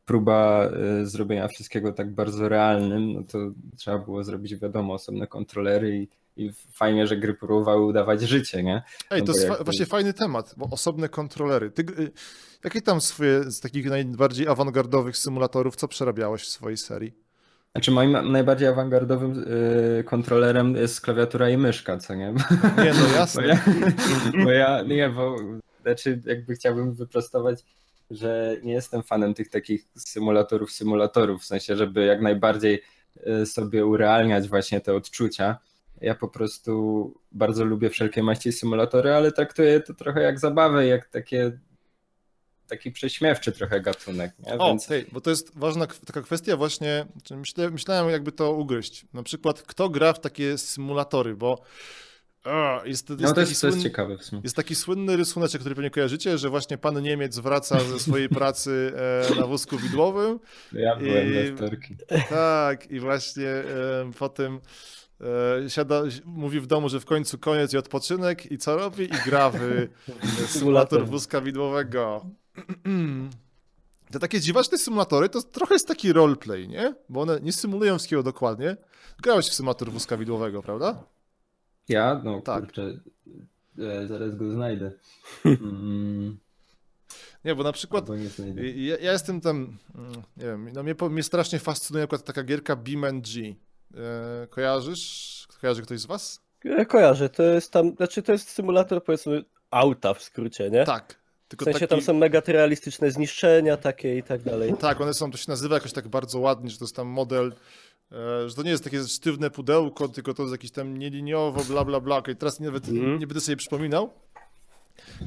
próba y, zrobienia wszystkiego tak bardzo realnym, no to trzeba było zrobić, wiadomo, osobne kontrolery i, i fajnie, że gry próbowały udawać życie, nie? Ej, no to jest fa właśnie fajny temat, bo osobne kontrolery. Ty, y, jakie tam swoje z takich najbardziej awangardowych symulatorów, co przerabiałeś w swojej serii? Znaczy moim najbardziej awangardowym y, kontrolerem jest klawiatura i myszka, co nie? Nie, no jasne. bo, ja, bo ja, nie, bo znaczy jakby chciałbym wyprostować że nie jestem fanem tych takich symulatorów, symulatorów, w sensie, żeby jak najbardziej e, sobie urealniać właśnie te odczucia. Ja po prostu bardzo lubię wszelkie maści symulatory, ale traktuję to trochę jak zabawę, jak takie taki prześmiewczy trochę gatunek. Nie? O, Więc... hej, bo to jest ważna taka kwestia właśnie, myślałem jakby to ugryźć. Na przykład kto gra w takie symulatory, bo Jest, jest No to jest, to jest ciekawe w sumie. Jest taki słynny rysunek, który pewnie kojarzycie, że właśnie pan Niemiec wraca ze swojej pracy e, na wózku widłowym. Ja byłem I- wtorki. Tak, i właśnie e, potem e, siada, mówi w domu, że w końcu koniec i odpoczynek i co robi? I gra w symulator wózka widłowego. Te takie dziwaczne symulatory to trochę jest taki roleplay, nie? Bo one nie symulują wszystkiego dokładnie. Grałeś w symulator wózka widłowego, prawda? Ja? No Tak. kurczę, e, zaraz go znajdę. Mm, Nie, bo na przykład. Ja, ja jestem tam, mm, nie wiem, no mnie, mnie strasznie fascynuje na przykład taka gierka BeamNG. E, kojarzysz? Kojarzy ktoś z was? Ja kojarzę, to jest tam, znaczy to jest symulator powiedzmy auta w skrócie, nie? Tak. W Tylko sensie taki, tam są mega realistyczne zniszczenia takie i tak dalej. Tak, one są, to się nazywa jakoś tak bardzo ładnie, że to jest tam model, e, że to nie jest takie sztywne pudełko, tylko to jest jakieś tam nieliniowo, bla, bla, bla. I teraz nawet Mhm. nie będę sobie przypominał.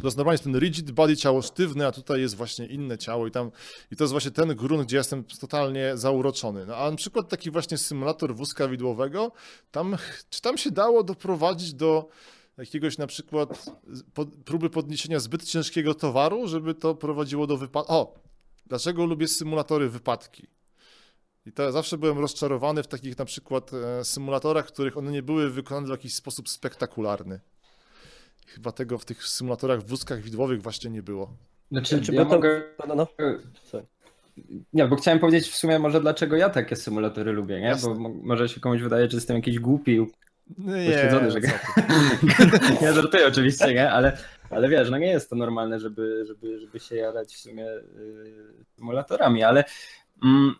To jest normalnie ten rigid body, ciało sztywne, a tutaj jest właśnie inne ciało i tam, i to jest właśnie ten grunt, gdzie jestem totalnie zauroczony. No, a na przykład taki właśnie symulator wózka widłowego, tam, czy tam się dało doprowadzić do jakiegoś na przykład po, próby podniesienia zbyt ciężkiego towaru, żeby to prowadziło do wypadku. O, dlaczego lubię symulatory wypadki? I to ja zawsze byłem rozczarowany w takich na przykład e, symulatorach, w których one nie były wykonane w jakiś sposób spektakularny. Chyba tego w tych symulatorach w wózkach widłowych właśnie nie było. Znaczy, Znaczy, ja bo tam- mogę... No, no, no. Nie, bo chciałem powiedzieć w sumie może dlaczego ja takie symulatory lubię, nie? Jasne. Bo mo- może się komuś wydaje, że jestem jakiś głupi, Nie, Pośledzony, że- nie żartuję oczywiście, nie? Ale, ale wiesz, no nie jest to normalne, żeby, żeby, żeby się jarać w sumie y, symulatorami, ale mm,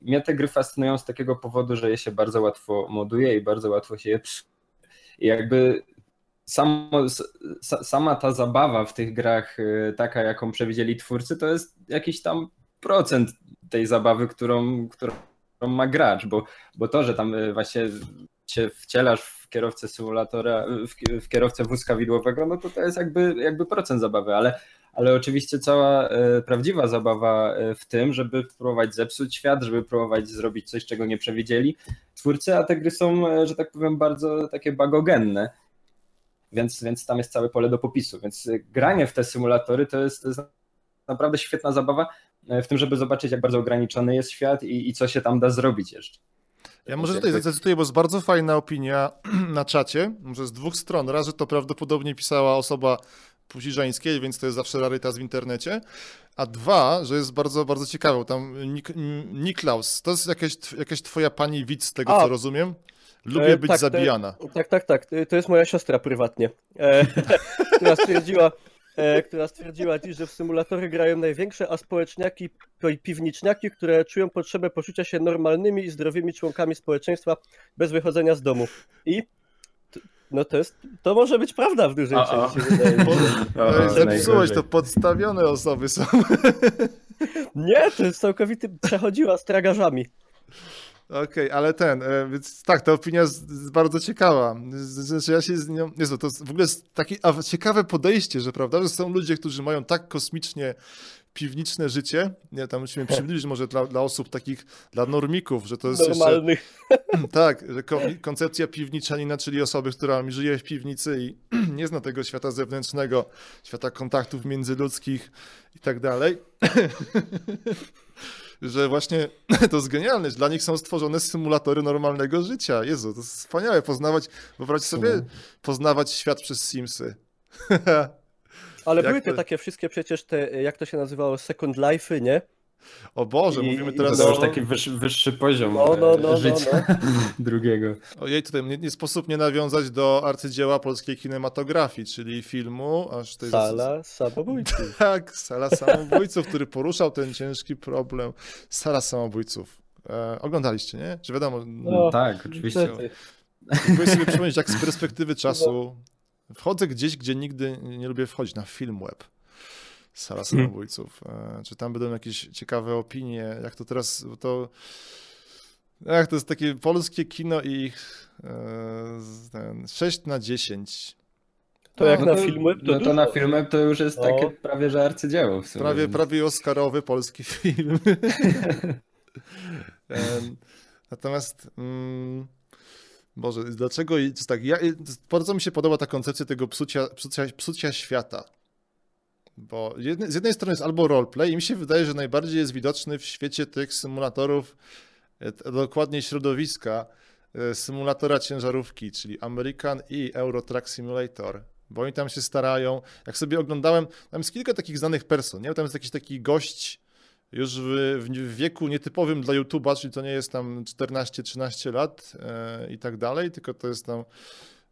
mnie te gry fascynują z takiego powodu, że je się bardzo łatwo moduje i bardzo łatwo się je. I jakby samo, sama ta zabawa w tych grach, y, taka jaką przewidzieli twórcy, to jest jakiś tam procent tej zabawy, którą, którą ma gracz, bo, bo to, że tam y, właśnie się wcielasz w kierowcę symulatora, w kierowcę wózka widłowego, no to to jest jakby, jakby procent zabawy, ale, ale oczywiście cała e, prawdziwa zabawa e, w tym, żeby próbować zepsuć świat, żeby próbować zrobić coś, czego nie przewidzieli twórcy, a te gry są, e, że tak powiem, bardzo takie bagogenne, więc, więc tam jest całe pole do popisu, więc granie w te symulatory to jest, to jest naprawdę świetna zabawa w tym, żeby zobaczyć, jak bardzo ograniczony jest świat i, i co się tam da zrobić jeszcze. Ja może tutaj zacytuję, bo jest bardzo fajna opinia na czacie, może z dwóch stron. Raz, że to prawdopodobnie pisała osoba płci żeńskiej, więc to jest zawsze rarytas w internecie. A dwa, że jest bardzo, bardzo ciekawe. Tam Nik Niklaus, to jest jakaś, jakaś twoja pani widz, z tego A. co rozumiem. Lubię E, być tak, to- zabijana. Tak, tak, tak. To jest moja siostra prywatnie, e, która stwierdziła, e, która stwierdziła dziś, że w symulatory grają największe aspołeczniaki i piwniczniaki, które czują potrzebę poczucia się normalnymi i zdrowymi członkami społeczeństwa bez wychodzenia z domu. I no to jest, to może być prawda w dużej A, a. części. No Zepsułeś, to podstawione osoby są. Nie, to jest całkowity, przechodziła z tragarzami. Okej, ale ten, e, więc tak, ta opinia jest, bardzo ciekawa. Znaczy ja się z nią, Jezu, to w ogóle jest takie a, ciekawe podejście, że prawda, że są ludzie, którzy mają tak kosmicznie piwniczne życie, nie, tam musimy przybliżyć może dla, dla osób takich, dla normików, że to jest jeszcze, Normalnych. tak, że ko, koncepcja piwniczanina, czyli osoby, która żyje w piwnicy i nie zna tego świata zewnętrznego, świata kontaktów międzyludzkich i tak dalej. że właśnie to jest genialne, że dla nich są stworzone symulatory normalnego życia. Jezu, to jest wspaniałe poznawać, wyobraź sobie, Mhm. poznawać świat przez Simsy. Ale Jak były te to- takie wszystkie przecież te, jak to się nazywało, Second Life'y, nie? O Boże, I- mówimy To teraz No. już taki wyższy, wyższy poziom No, no, no, no, życia drugiego. Ojej, tutaj nie, nie sposób nie nawiązać do arcydzieła polskiej kinematografii, czyli filmu, aż to jest... Sala samobójców. Tak, Sala Samobójców, który poruszał ten ciężki problem. Sala Samobójców. E, oglądaliście, nie? Czy wiadomo, No. tak, oczywiście. Próbuję sobie przypomnieć, jak z perspektywy czasu wchodzę gdzieś, gdzie nigdy nie lubię wchodzić, na film web. Sala Samobójców. E, czy tam będą jakieś ciekawe opinie, jak to teraz, bo to... Jak to jest takie polskie kino i ich e, ten, 6 na 10. To jak No na filmy, to, No to na filmem to już jest No. takie prawie, że arcydzieło w sumie. Prawie, prawie Oscarowy polski film. Natomiast mm, Boże, dlaczego, jest tak, ja, bardzo mi się podoba ta koncepcja tego psucia, psucia, psucia świata. Bo jedne, z jednej strony jest albo roleplay i mi się wydaje, że najbardziej jest widoczny w świecie tych symulatorów, e, dokładnie środowiska, e, symulatora ciężarówki, czyli American i Euro Truck Simulator. Bo oni tam się starają. Jak sobie oglądałem, tam jest kilka takich znanych person, nie? Tam jest jakiś taki gość już w, w wieku nietypowym dla YouTube'a, czyli to nie jest tam 14-13 lat e, i tak dalej, tylko to jest tam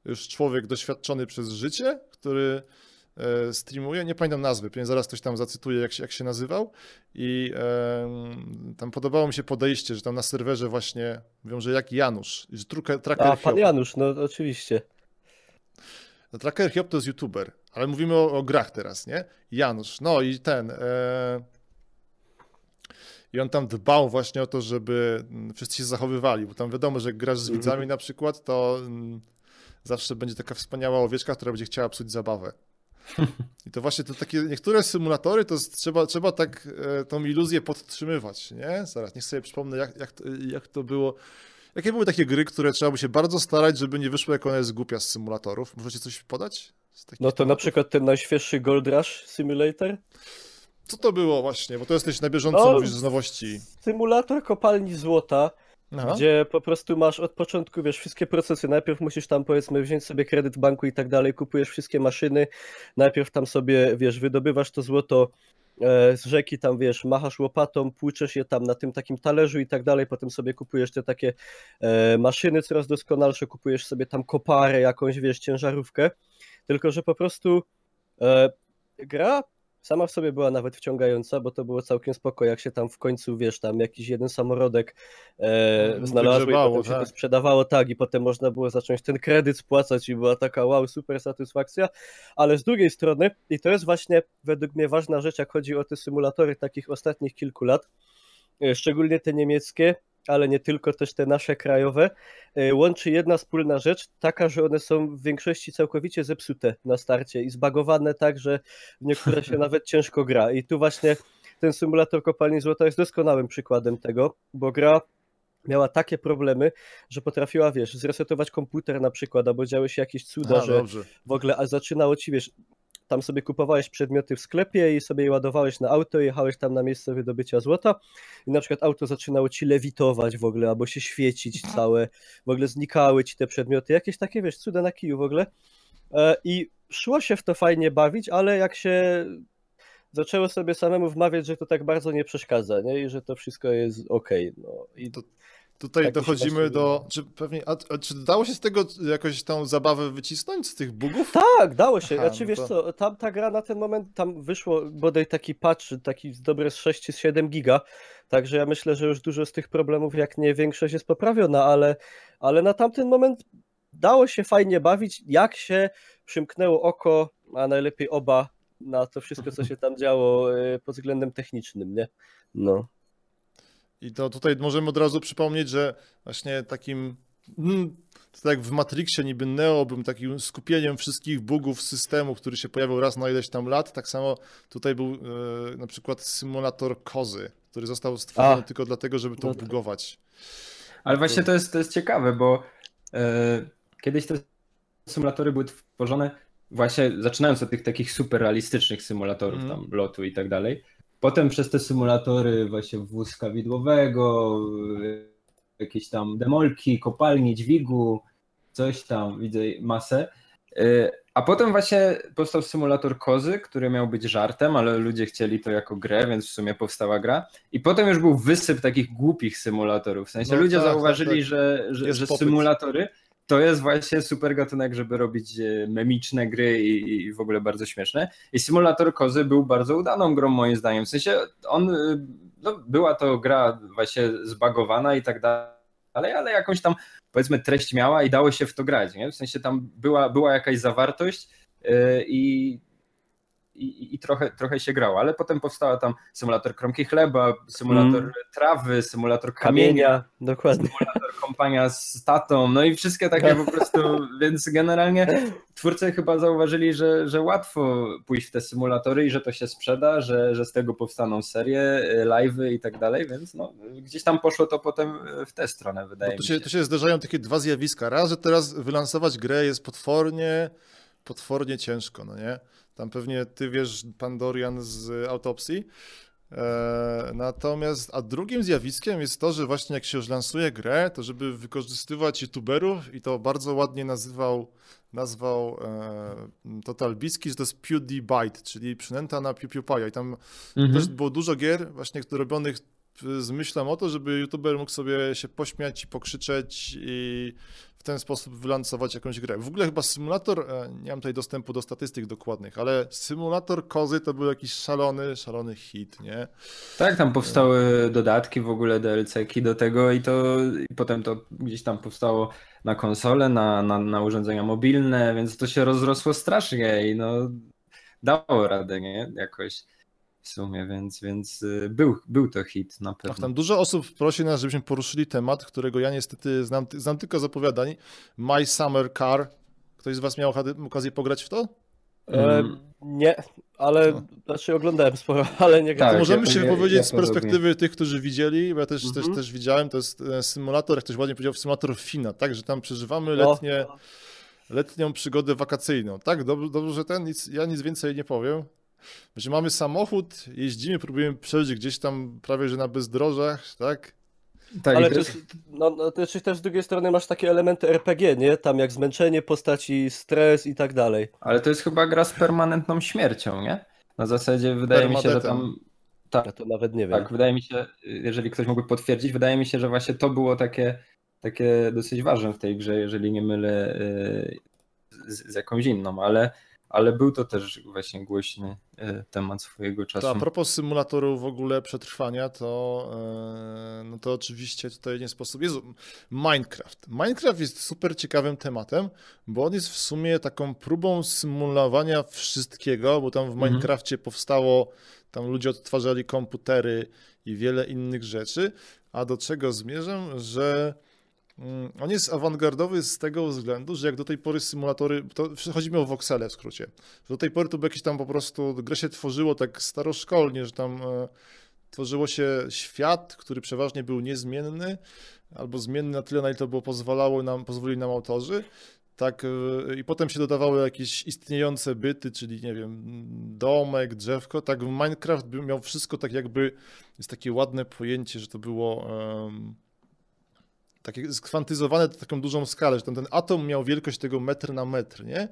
już człowiek doświadczony przez życie, który streamuje, nie pamiętam nazwy, pewnie zaraz ktoś tam zacytuje, jak się, jak się nazywał i e, tam podobało mi się podejście, że tam na serwerze właśnie mówią, że jak Janusz, że tracker A, pan Janusz, no oczywiście. No, Tracker Hop to jest youtuber, ale mówimy o, o, grach teraz, nie? Janusz, no i ten... E... I on tam dbał właśnie o to, żeby mm, wszyscy się zachowywali, bo tam wiadomo, że jak grasz z widzami mhm. na przykład, to mm, zawsze będzie taka wspaniała owieczka, która będzie chciała psuć zabawę. I to właśnie to takie niektóre symulatory, to trzeba, trzeba tak e, tą iluzję podtrzymywać, nie? Zaraz, niech sobie przypomnę, jak, jak, jak to było Jakie były takie gry, które trzeba by się bardzo starać, żeby nie wyszło, jak ona jest głupia z symulatorów? Możecie coś podać? No to na przykład ten najświeższy Gold Rush Simulator. Co to było właśnie? Bo to jesteś na bieżąco, no, mówisz z nowości. Symulator kopalni złota, Aha. gdzie po prostu masz od początku, wiesz, wszystkie procesy. Najpierw musisz tam, powiedzmy, wziąć sobie kredyt banku i tak dalej, kupujesz wszystkie maszyny, najpierw tam sobie, wiesz, wydobywasz to złoto E, z rzeki tam, wiesz, machasz łopatą, płuczesz je tam na tym takim talerzu i tak dalej, potem sobie kupujesz te takie e, maszyny coraz doskonalsze, kupujesz sobie tam koparę, jakąś, wiesz, ciężarówkę, tylko że po prostu e, gra sama w sobie była nawet wciągająca, bo to było całkiem spoko, jak się tam w końcu, wiesz, tam jakiś jeden samorodek e, no, znalazło i potem się to tak. sprzedawało, tak, i potem można było zacząć ten kredyt spłacać i była taka wow, super satysfakcja, ale z drugiej strony, i to jest właśnie według mnie ważna rzecz, jak chodzi o te symulatory takich ostatnich kilku lat, e, szczególnie te niemieckie, ale nie tylko, też te nasze krajowe, e, łączy jedna wspólna rzecz, taka, że one są w większości całkowicie zepsute na starcie i zbagowane tak, że w niektóre się nawet ciężko gra. I tu właśnie ten symulator kopalni złota jest doskonałym przykładem tego, bo gra miała takie problemy, że potrafiła, wiesz, zresetować komputer na przykład, albo działy się jakieś cuda, A, że w ogóle a zaczynało ci, wiesz, tam sobie kupowałeś przedmioty w sklepie i sobie je ładowałeś na auto, jechałeś tam na miejsce wydobycia złota i na przykład auto zaczynało ci lewitować w ogóle, albo się świecić całe, w ogóle znikały ci te przedmioty, jakieś takie, wiesz, cuda na kiju w ogóle e, i szło się w to fajnie bawić, ale jak się zaczęło sobie samemu wmawiać, że to tak bardzo nie przeszkadza, nie? I że to wszystko jest ok. No. I to, Tutaj tak dochodzimy do. Czy pewnie. A, a, czy dało się z tego jakoś tą zabawę wycisnąć z tych bugów? Tak, dało się. Aha, znaczy, no wiesz to... co, tam ta gra na ten moment, tam wyszło bodaj taki patch, taki dobre z 6-7 giga. Także ja myślę, że już dużo z tych problemów, jak nie większość, jest poprawiona, ale, ale na tamten moment dało się fajnie bawić, jak się przymknęło oko, a najlepiej oba, na to wszystko, co się tam działo e, pod względem technicznym, nie? No. I to tutaj możemy od razu przypomnieć, że właśnie takim, hmm, to tak jak w Matrixie niby Neo był takim skupieniem wszystkich bugów systemu, który się pojawił raz na ileś tam lat, tak samo tutaj był e, na przykład symulator kozy, który został stworzony A, tylko dlatego, żeby to no tak. bugować. Ale właśnie to jest, to jest ciekawe, bo e, kiedyś te symulatory były tworzone właśnie zaczynając od tych takich super realistycznych symulatorów, mm. tam lotu i tak dalej, Potem przez te symulatory właśnie wózka widłowego, jakieś tam demolki, kopalni, dźwigu, coś tam, widzę masę. Y, a potem właśnie powstał symulator kozy, który miał być żartem, ale ludzie chcieli to jako grę, więc w sumie powstała gra. I potem już był wysyp takich głupich symulatorów. W sensie no ludzie tak, zauważyli, tak, tak. że, że, że symulatory to jest właśnie super gatunek, żeby robić e, memiczne gry i, i, w ogóle bardzo śmieszne. I Simulator Kozy był bardzo udaną grą moim zdaniem. W sensie on, e, no, była to gra właśnie zbagowana i tak dalej, ale jakąś tam powiedzmy treść miała i dało się w to grać. Nie? W sensie tam była, była jakaś zawartość yy, i i, i, trochę, trochę się grało, ale potem powstała tam symulator kromki chleba, symulator mm. trawy, symulator kamienia, kamienia, dokładnie. symulator kompania z tatą, no i wszystkie takie po prostu, więc generalnie twórcy chyba zauważyli, że, że łatwo pójść w te symulatory i że to się sprzeda, że, że z tego powstaną serie, live'y i tak dalej, więc no, gdzieś tam poszło to potem w tę stronę, wydaje mi się. się. Tu się zdarzają takie dwa zjawiska. Raz, że teraz wylansować grę jest potwornie, potwornie ciężko, no nie? Tam pewnie ty wiesz, pan Dorian z autopsji. E, natomiast, a drugim zjawiskiem jest to, że właśnie jak się już lansuje grę, to żeby wykorzystywać youtuberów i to bardzo ładnie nazywał, nazwał e, Total Biscuit, że to jest PewDieBite, czyli przynęta na PewDiePie. I tam mhm. też było dużo gier właśnie robionych z myślą o to, żeby youtuber mógł sobie się pośmiać i pokrzyczeć i ten sposób wylansować jakąś grę. W ogóle chyba symulator, e, nie mam tutaj dostępu do statystyk dokładnych, ale symulator kozy to był jakiś szalony, szalony hit, nie? Tak, tam powstały dodatki w ogóle DLC-ki do tego i to i potem to gdzieś tam powstało na konsole, na, na, na urządzenia mobilne, więc to się rozrosło strasznie i no dało radę, nie? Jakoś w sumie, więc, więc y, był, był to hit na pewno. Ach, tam dużo osób prosi nas, żebyśmy poruszyli temat, którego ja niestety znam, znam tylko z opowiadań. My Summer Car. Ktoś z was miał okazję pograć w to? E, nie, ale no. znaczy oglądałem sporo, ale nie tak, możemy się wypowiedzieć ja z perspektywy tych, którzy widzieli, bo ja też, też, mhm. też widziałem, to jest e, symulator, jak ktoś ładnie powiedział, symulator Fina, tak, że tam przeżywamy letnie, letnią przygodę wakacyjną, tak, dobrze, dobrze że ten, nic, ja nic więcej nie powiem, że mamy samochód, jeździmy, próbujemy przejść gdzieś tam prawie, że na bezdrożach, tak? Tak, ale też, no, no, też, też z drugiej strony masz takie elementy RPG, nie? Tam jak zmęczenie postaci, stres i tak dalej. Ale to jest chyba gra z permanentną śmiercią, nie? Na zasadzie wydaje mi się, że tam... Tak, ja to nawet nie wiem. Tak, wydaje mi się, jeżeli ktoś mógłby potwierdzić, wydaje mi się, że właśnie to było takie, takie dosyć ważne w tej grze, jeżeli nie mylę yy, z, z jakąś inną, ale ale był to też właśnie głośny e, temat swojego czasu. To a propos symulatorów w ogóle przetrwania, to, e, no to oczywiście tutaj nie sposób. Jezu, Minecraft. Minecraft jest super ciekawym tematem, bo on jest w sumie taką próbą symulowania wszystkiego, bo tam w mhm. Minecrafcie powstało, tam ludzie odtwarzali komputery i wiele innych rzeczy. A do czego zmierzam, że on jest awangardowy z tego względu, że jak do tej pory symulatory, to chodzi mi o voxele w skrócie, do tej pory to był jakiś tam po prostu, grę się tworzyło tak staroszkolnie, że tam e, tworzyło się świat, który przeważnie był niezmienny, albo zmienny na tyle, na ile to było pozwalało nam, pozwolili nam autorzy, tak, e, i potem się dodawały jakieś istniejące byty, czyli nie wiem, domek, drzewko, tak Minecraft miał wszystko tak jakby, jest takie ładne pojęcie, że to było... Um, takie skwantyzowane na taką dużą skalę, że tam ten atom miał wielkość tego metr na metr, nie?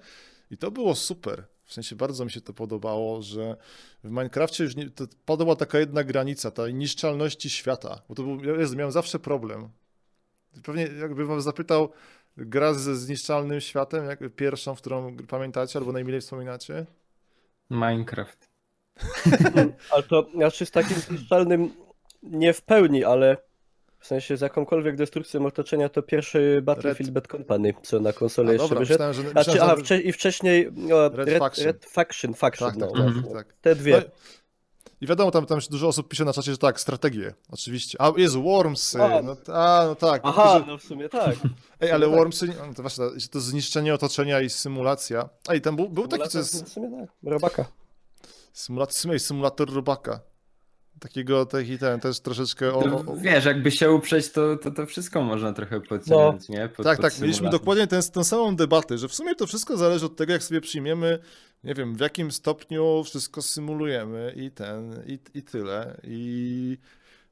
I to było super. W sensie bardzo mi się to podobało, że w Minecrafcie już nie, to padła taka jedna granica, ta niszczalności świata. Bo to był, ja miałem zawsze problem. Pewnie jakbym wam zapytał, gra ze zniszczalnym światem, jak pierwszą, w którą pamiętacie albo najmilej wspominacie? Minecraft. ale to znaczy z takim zniszczalnym nie w pełni, ale w sensie z jakąkolwiek destrukcją otoczenia to pierwszy Battlefield Red... Bad Company, co na konsolę jeszcze dobra, wyszedł. Myślałem, że, myślałem, aha, że... i wcześniej no, Red, Red, Faction. Red Faction, Faction tak, no, tak, mhm. tak. Te dwie. No, I wiadomo, tam, tam dużo osób pisze na czacie, że tak, strategie, oczywiście. A jest Worms, a, no, a, no tak. Aha, że... no w sumie tak. Ej, ale tak. Wormsy, no to właśnie, to zniszczenie otoczenia i symulacja. Ej, tam był, był taki, co jest... W sumie tak, robaka. Symulator, symulator robaka. Takiego, taki ten, też troszeczkę... O, o... Wiesz, jakby się uprzeć, to, to, to wszystko można trochę podciągnąć, no. nie? Pod, tak, pod tak, mieliśmy dokładnie tę ten, samą debatę, że w sumie to wszystko zależy od tego, jak sobie przyjmiemy, nie wiem, w jakim stopniu wszystko symulujemy i ten, i, i tyle. I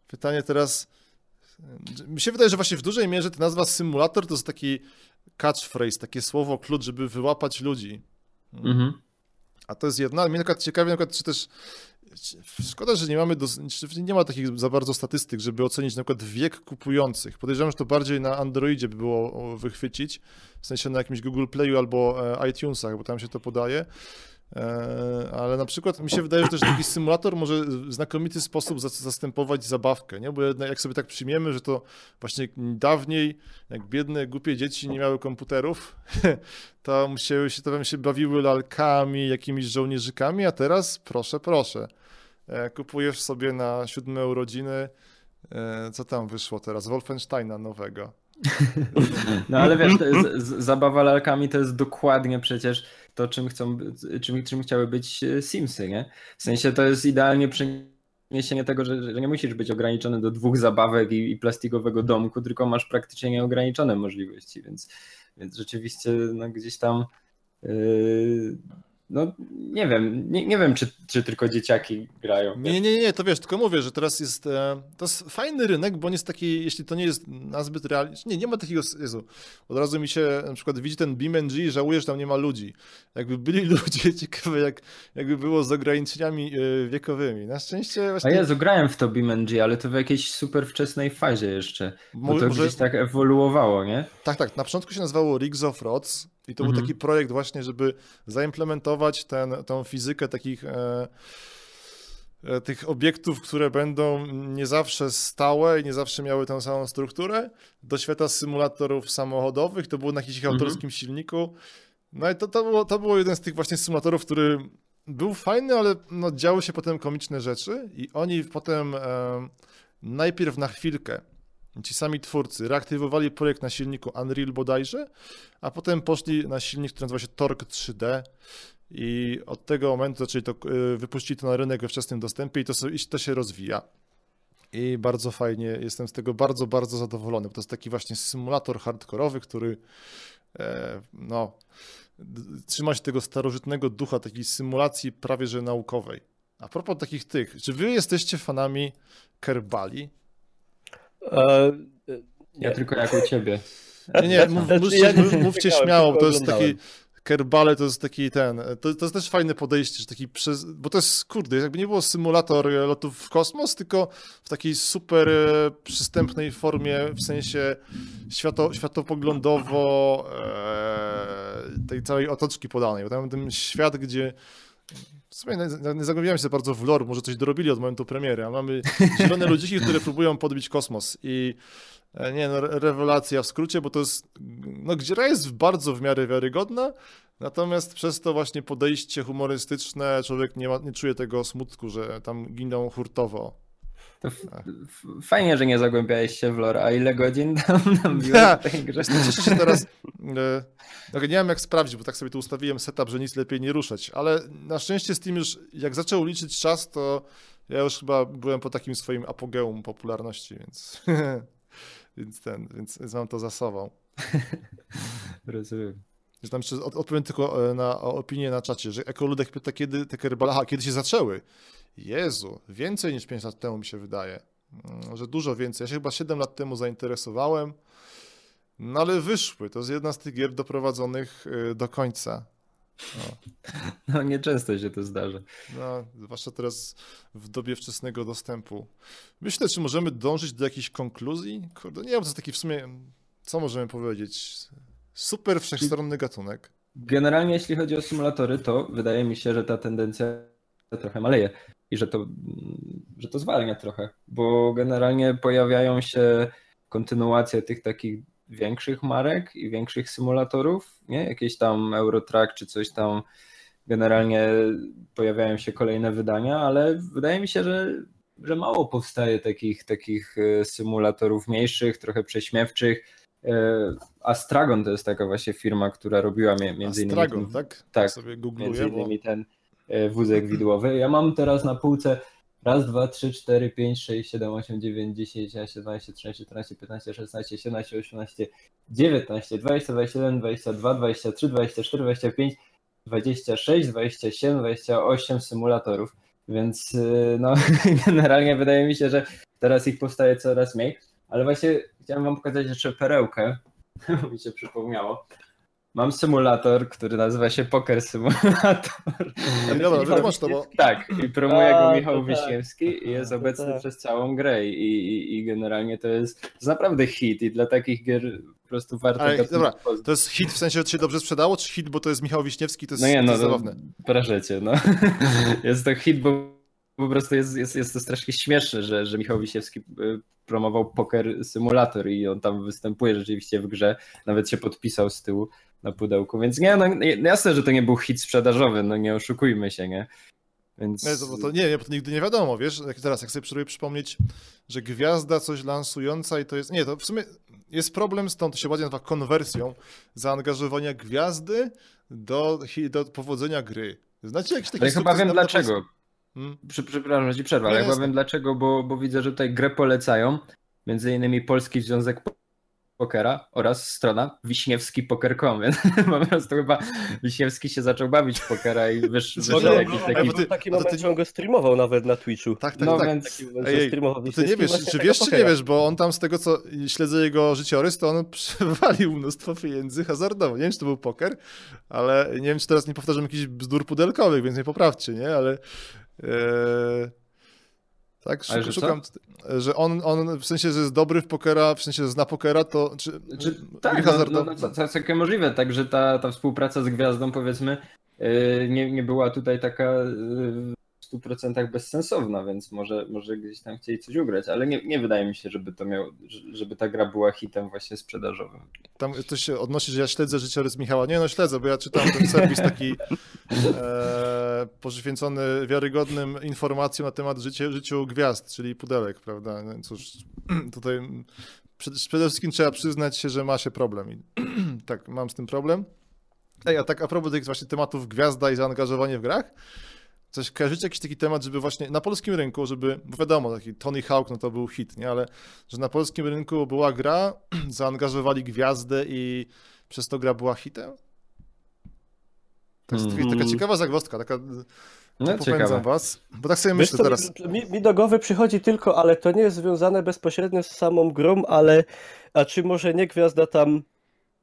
pytanie teraz... Mi się wydaje, że właśnie w dużej mierze ta nazwa symulator to jest taki catchphrase, takie słowo klucz, żeby wyłapać ludzi. Mhm. A to jest jedna. Mnie na przykład ciekawi, na przykład, czy też Szkoda, że nie mamy, do, nie ma takich za bardzo statystyk, żeby ocenić na przykład wiek kupujących. Podejrzewam, że to bardziej na Androidzie by było wychwycić, w sensie na jakimś Google Playu albo e, iTunesach, bo tam się to podaje. E, ale na przykład mi się wydaje, że też taki symulator może w znakomity sposób zastępować zabawkę, nie? Bo jak sobie tak przyjmiemy, że to właśnie dawniej, jak biedne, głupie dzieci nie miały komputerów, to musiały się, to się bawiły lalkami, jakimiś żołnierzykami, a teraz proszę, proszę. E, kupujesz sobie na siódme urodziny, e, co tam wyszło teraz? Wolfensteina nowego. No ale wiesz, zabawa lalkami to jest dokładnie przecież to, czym, chcą, czym, czym chciały być e, Simsy, nie? W sensie to jest idealnie przeniesienie tego, że, że nie musisz być ograniczony do dwóch zabawek i, i plastikowego domku, tylko masz praktycznie nieograniczone możliwości, więc, więc rzeczywiście no, gdzieś tam yy, no nie wiem, nie, nie wiem, czy, czy tylko dzieciaki grają. Nie, nie, nie, to wiesz, tylko mówię, że teraz jest, e, to jest fajny rynek, bo on jest taki, jeśli to nie jest nazbyt realny, nie, nie ma takiego, Jezu, od razu mi się na przykład widzi ten BeamNG i żałuję, że tam nie ma ludzi. Jakby byli ludzie, ciekawe jak, jakby było z ograniczeniami e, wiekowymi. Na szczęście właśnie... A ja grałem w to BeamNG, ale to w jakiejś super wczesnej fazie jeszcze, bo to może... gdzieś tak ewoluowało, nie? Tak, tak, na początku się nazywało Rigs of Rods, i to mhm. był taki projekt właśnie, żeby zaimplementować ten, tą fizykę takich e, e, tych obiektów, które będą nie zawsze stałe i nie zawsze miały tę samą strukturę, do świata symulatorów samochodowych. To było na jakimś mhm. autorskim silniku. No i to, to, było, to było jeden z tych właśnie symulatorów, który był fajny, ale no, działy się potem komiczne rzeczy i oni potem e, najpierw na chwilkę Ci sami twórcy reaktywowali projekt na silniku Unreal bodajże, a potem poszli na silnik, który nazywa się Torque 3D i od tego momentu zaczęli to, y, wypuścili to na rynek we wczesnym dostępie i to, i to się rozwija. I bardzo fajnie, jestem z tego bardzo, bardzo zadowolony, bo to jest taki właśnie symulator hardkorowy, który e, no, trzyma się tego starożytnego ducha, takiej symulacji prawie że naukowej. A propos takich tych, czy wy jesteście fanami Kerbali? E, ja tylko jak u ciebie. Nie, nie, mów, mówcie, ja nie mówcie śmiało, to jest taki Kerbale to jest taki ten, to, to jest też fajne podejście, że taki przez, bo to jest, kurde, jakby nie było symulator lotów w kosmos, tylko w takiej super e, przystępnej formie, w sensie świato, światopoglądowo e, tej całej otoczki podanej, bo tam ten świat, gdzie w sumie nie, nie zagłębiałem się bardzo w lore, może coś dorobili od momentu premiery, a mamy zielone ludziki, które próbują podbić kosmos i e, nie no, rewelacja w skrócie, bo to jest, no gra jest bardzo w miarę wiarygodna, natomiast przez to właśnie podejście humorystyczne człowiek nie, ma, nie czuje tego smutku, że tam giną hurtowo to fajnie, że nie zagłębiałeś się w lore, a ile godzin tam nabiłeś ja, w tej grze? Się teraz, e, nie wiem jak sprawdzić, bo tak sobie tu ustawiłem setup, że nic lepiej nie ruszać, ale na szczęście Steam już, jak zaczął liczyć czas, to ja już chyba byłem po takim swoim apogeum popularności, więc, więc ten, więc, więc mam to za sobą. Rozumiem. Tam jeszcze odpowiem tylko e, na opinię na czacie, że Ekoludek pyta, kiedy te kerbale, aha, kiedy się zaczęły. Jezu, więcej niż 5 lat temu mi się wydaje, mm, że dużo więcej. Ja się chyba 7 lat temu zainteresowałem, no ale wyszły. To jest jedna z tych gier doprowadzonych y, do końca. No. no nieczęsto się to zdarza. No, zwłaszcza teraz w dobie wczesnego dostępu. Myślę, czy możemy dążyć do jakiejś konkluzji? Kurde, nie wiem, to jest taki w sumie, co możemy powiedzieć? Super wszechstronny gatunek. Generalnie jeśli chodzi o symulatory, to wydaje mi się, że ta tendencja trochę maleje i że to, że to zwalnia trochę, bo generalnie pojawiają się kontynuacje tych takich większych marek i większych symulatorów, nie? Jakieś tam Eurotrack czy coś tam. Generalnie pojawiają się kolejne wydania, ale wydaje mi się, że, że mało powstaje takich, takich e, symulatorów mniejszych, trochę prześmiewczych. E, Astragon to jest taka właśnie firma, która robiła między innymi. Astragon, ten, tak? Tak, sobie googluję, między innymi bo... ten wózek widłowy. Ja mam teraz na półce raz, dwa, trzy, cztery, pięć, sześć, siedem, osiem, dziewięć, dziesięć, jedenaście, dwanaście, trzynaście, czternaście, piętnaście, szesnaście, siedemnaście, osiemnaście, dziewiętnaście, dwadzieścia, dwadzieścia jeden, dwadzieścia dwa, dwadzieścia trzy, dwadzieścia cztery, dwadzieścia pięć, dwadzieścia sześć, dwadzieścia siedem, dwadzieścia osiem symulatorów. Więc y, no, generalnie wydaje mi się, że teraz ich powstaje coraz mniej. Ale właśnie chciałem wam pokazać jeszcze perełkę, mi się przypomniało. Mam symulator, który nazywa się Poker Simulator. Dobra, wytłumacz to, bo... Tak, i promuje go Michał to tak. Wiśniewski i jest to obecny tak. przez całą grę i, i, i generalnie to jest, to jest naprawdę hit i dla takich gier po prostu warto Ale, dobra. To jest hit w sensie, że to się dobrze sprzedało, czy hit, bo to jest Michał Wiśniewski, to jest, No nie, to no, jest no zabawne. proszę cię, no. Jest to hit, bo po prostu jest, jest, jest to strasznie śmieszne, że, że Michał Wiśniewski y, promował Poker Simulator i on tam występuje rzeczywiście w grze, nawet się podpisał z tyłu na pudełku, więc nie, no jasne, że to nie był hit sprzedażowy, no nie oszukujmy się, nie? Więc... Nie, to, to nie, to nigdy nie wiadomo, wiesz, jak teraz, jak sobie próbuję przypomnieć, że gwiazda coś lansująca i to jest, nie, to w sumie jest problem z tą, to się ładnie nazywa konwersją, zaangażowania gwiazdy do, do powodzenia gry. Znacie jakiś taki Ale chyba wiem dlaczego. Hmm? Przy, przepraszam, że ci przerwę, Nie, ale chyba wiem dlaczego, bo, bo widzę, że tutaj grę polecają, między innymi Polski Związek Pokera oraz strona wiśniewski.poker.com, więc po prostu chyba Wiśniewski się zaczął bawić w pokera i wysz, wyszedł Ale- jakiś taki... bo ty- taki moment, ty- on go streamował nawet na Twitchu. Tak, tak, No tak. więc... Taki moment, Ej, ty nie wiesz, czy wiesz, czy nie wiesz, bo on tam z tego, co śledzę jego życiorys, to on przewalił mnóstwo pieniędzy hazardowo. Nie wiem, czy to był poker, ale nie wiem, czy teraz nie powtarzam jakichś bzdur pudelkowych, więc nie poprawcie, nie? Ale... E... Tak, Ale szuk- że co? Że on, on w sensie, że jest dobry w pokera, w sensie, że zna pokera, to czy, Czy, gry tak, no, no, no, ca- całkiem możliwe, także ta, ta współpraca z gwiazdą powiedzmy yy, nie, nie była tutaj taka w 100% bezsensowna, więc może, może gdzieś tam chcieli coś ugrać, ale nie, nie wydaje mi się, żeby to miał, że- żeby ta gra była hitem właśnie sprzedażowym. Tam ktoś się odnosi, że ja śledzę życiorys Michała. Nie no, śledzę, bo ja czytam ten serwis taki e, poświęcony wiarygodnym informacjom na temat życie, życiu gwiazd, czyli pudelek, prawda? No cóż, tutaj przede, przede wszystkim trzeba przyznać się, że ma się problem. I, tak, mam z tym problem. Ej, a tak a propos tych właśnie tematów gwiazda i zaangażowanie w grach, coś kojarzycie jakiś taki temat, żeby właśnie na polskim rynku, żeby, bo wiadomo, taki Tony Hawk, no to był hit, nie? Ale że na polskim rynku była gra, zaangażowali gwiazdę i przez to gra była hitem? To jest taka- taka ciekawa zagwozdka, taka, No popędzam was, bo tak sobie Wiesz myślę co, teraz. Mi, mi do głowy przychodzi tylko, ale to nie jest związane bezpośrednio z samą grą, ale a czy może nie gwiazda tam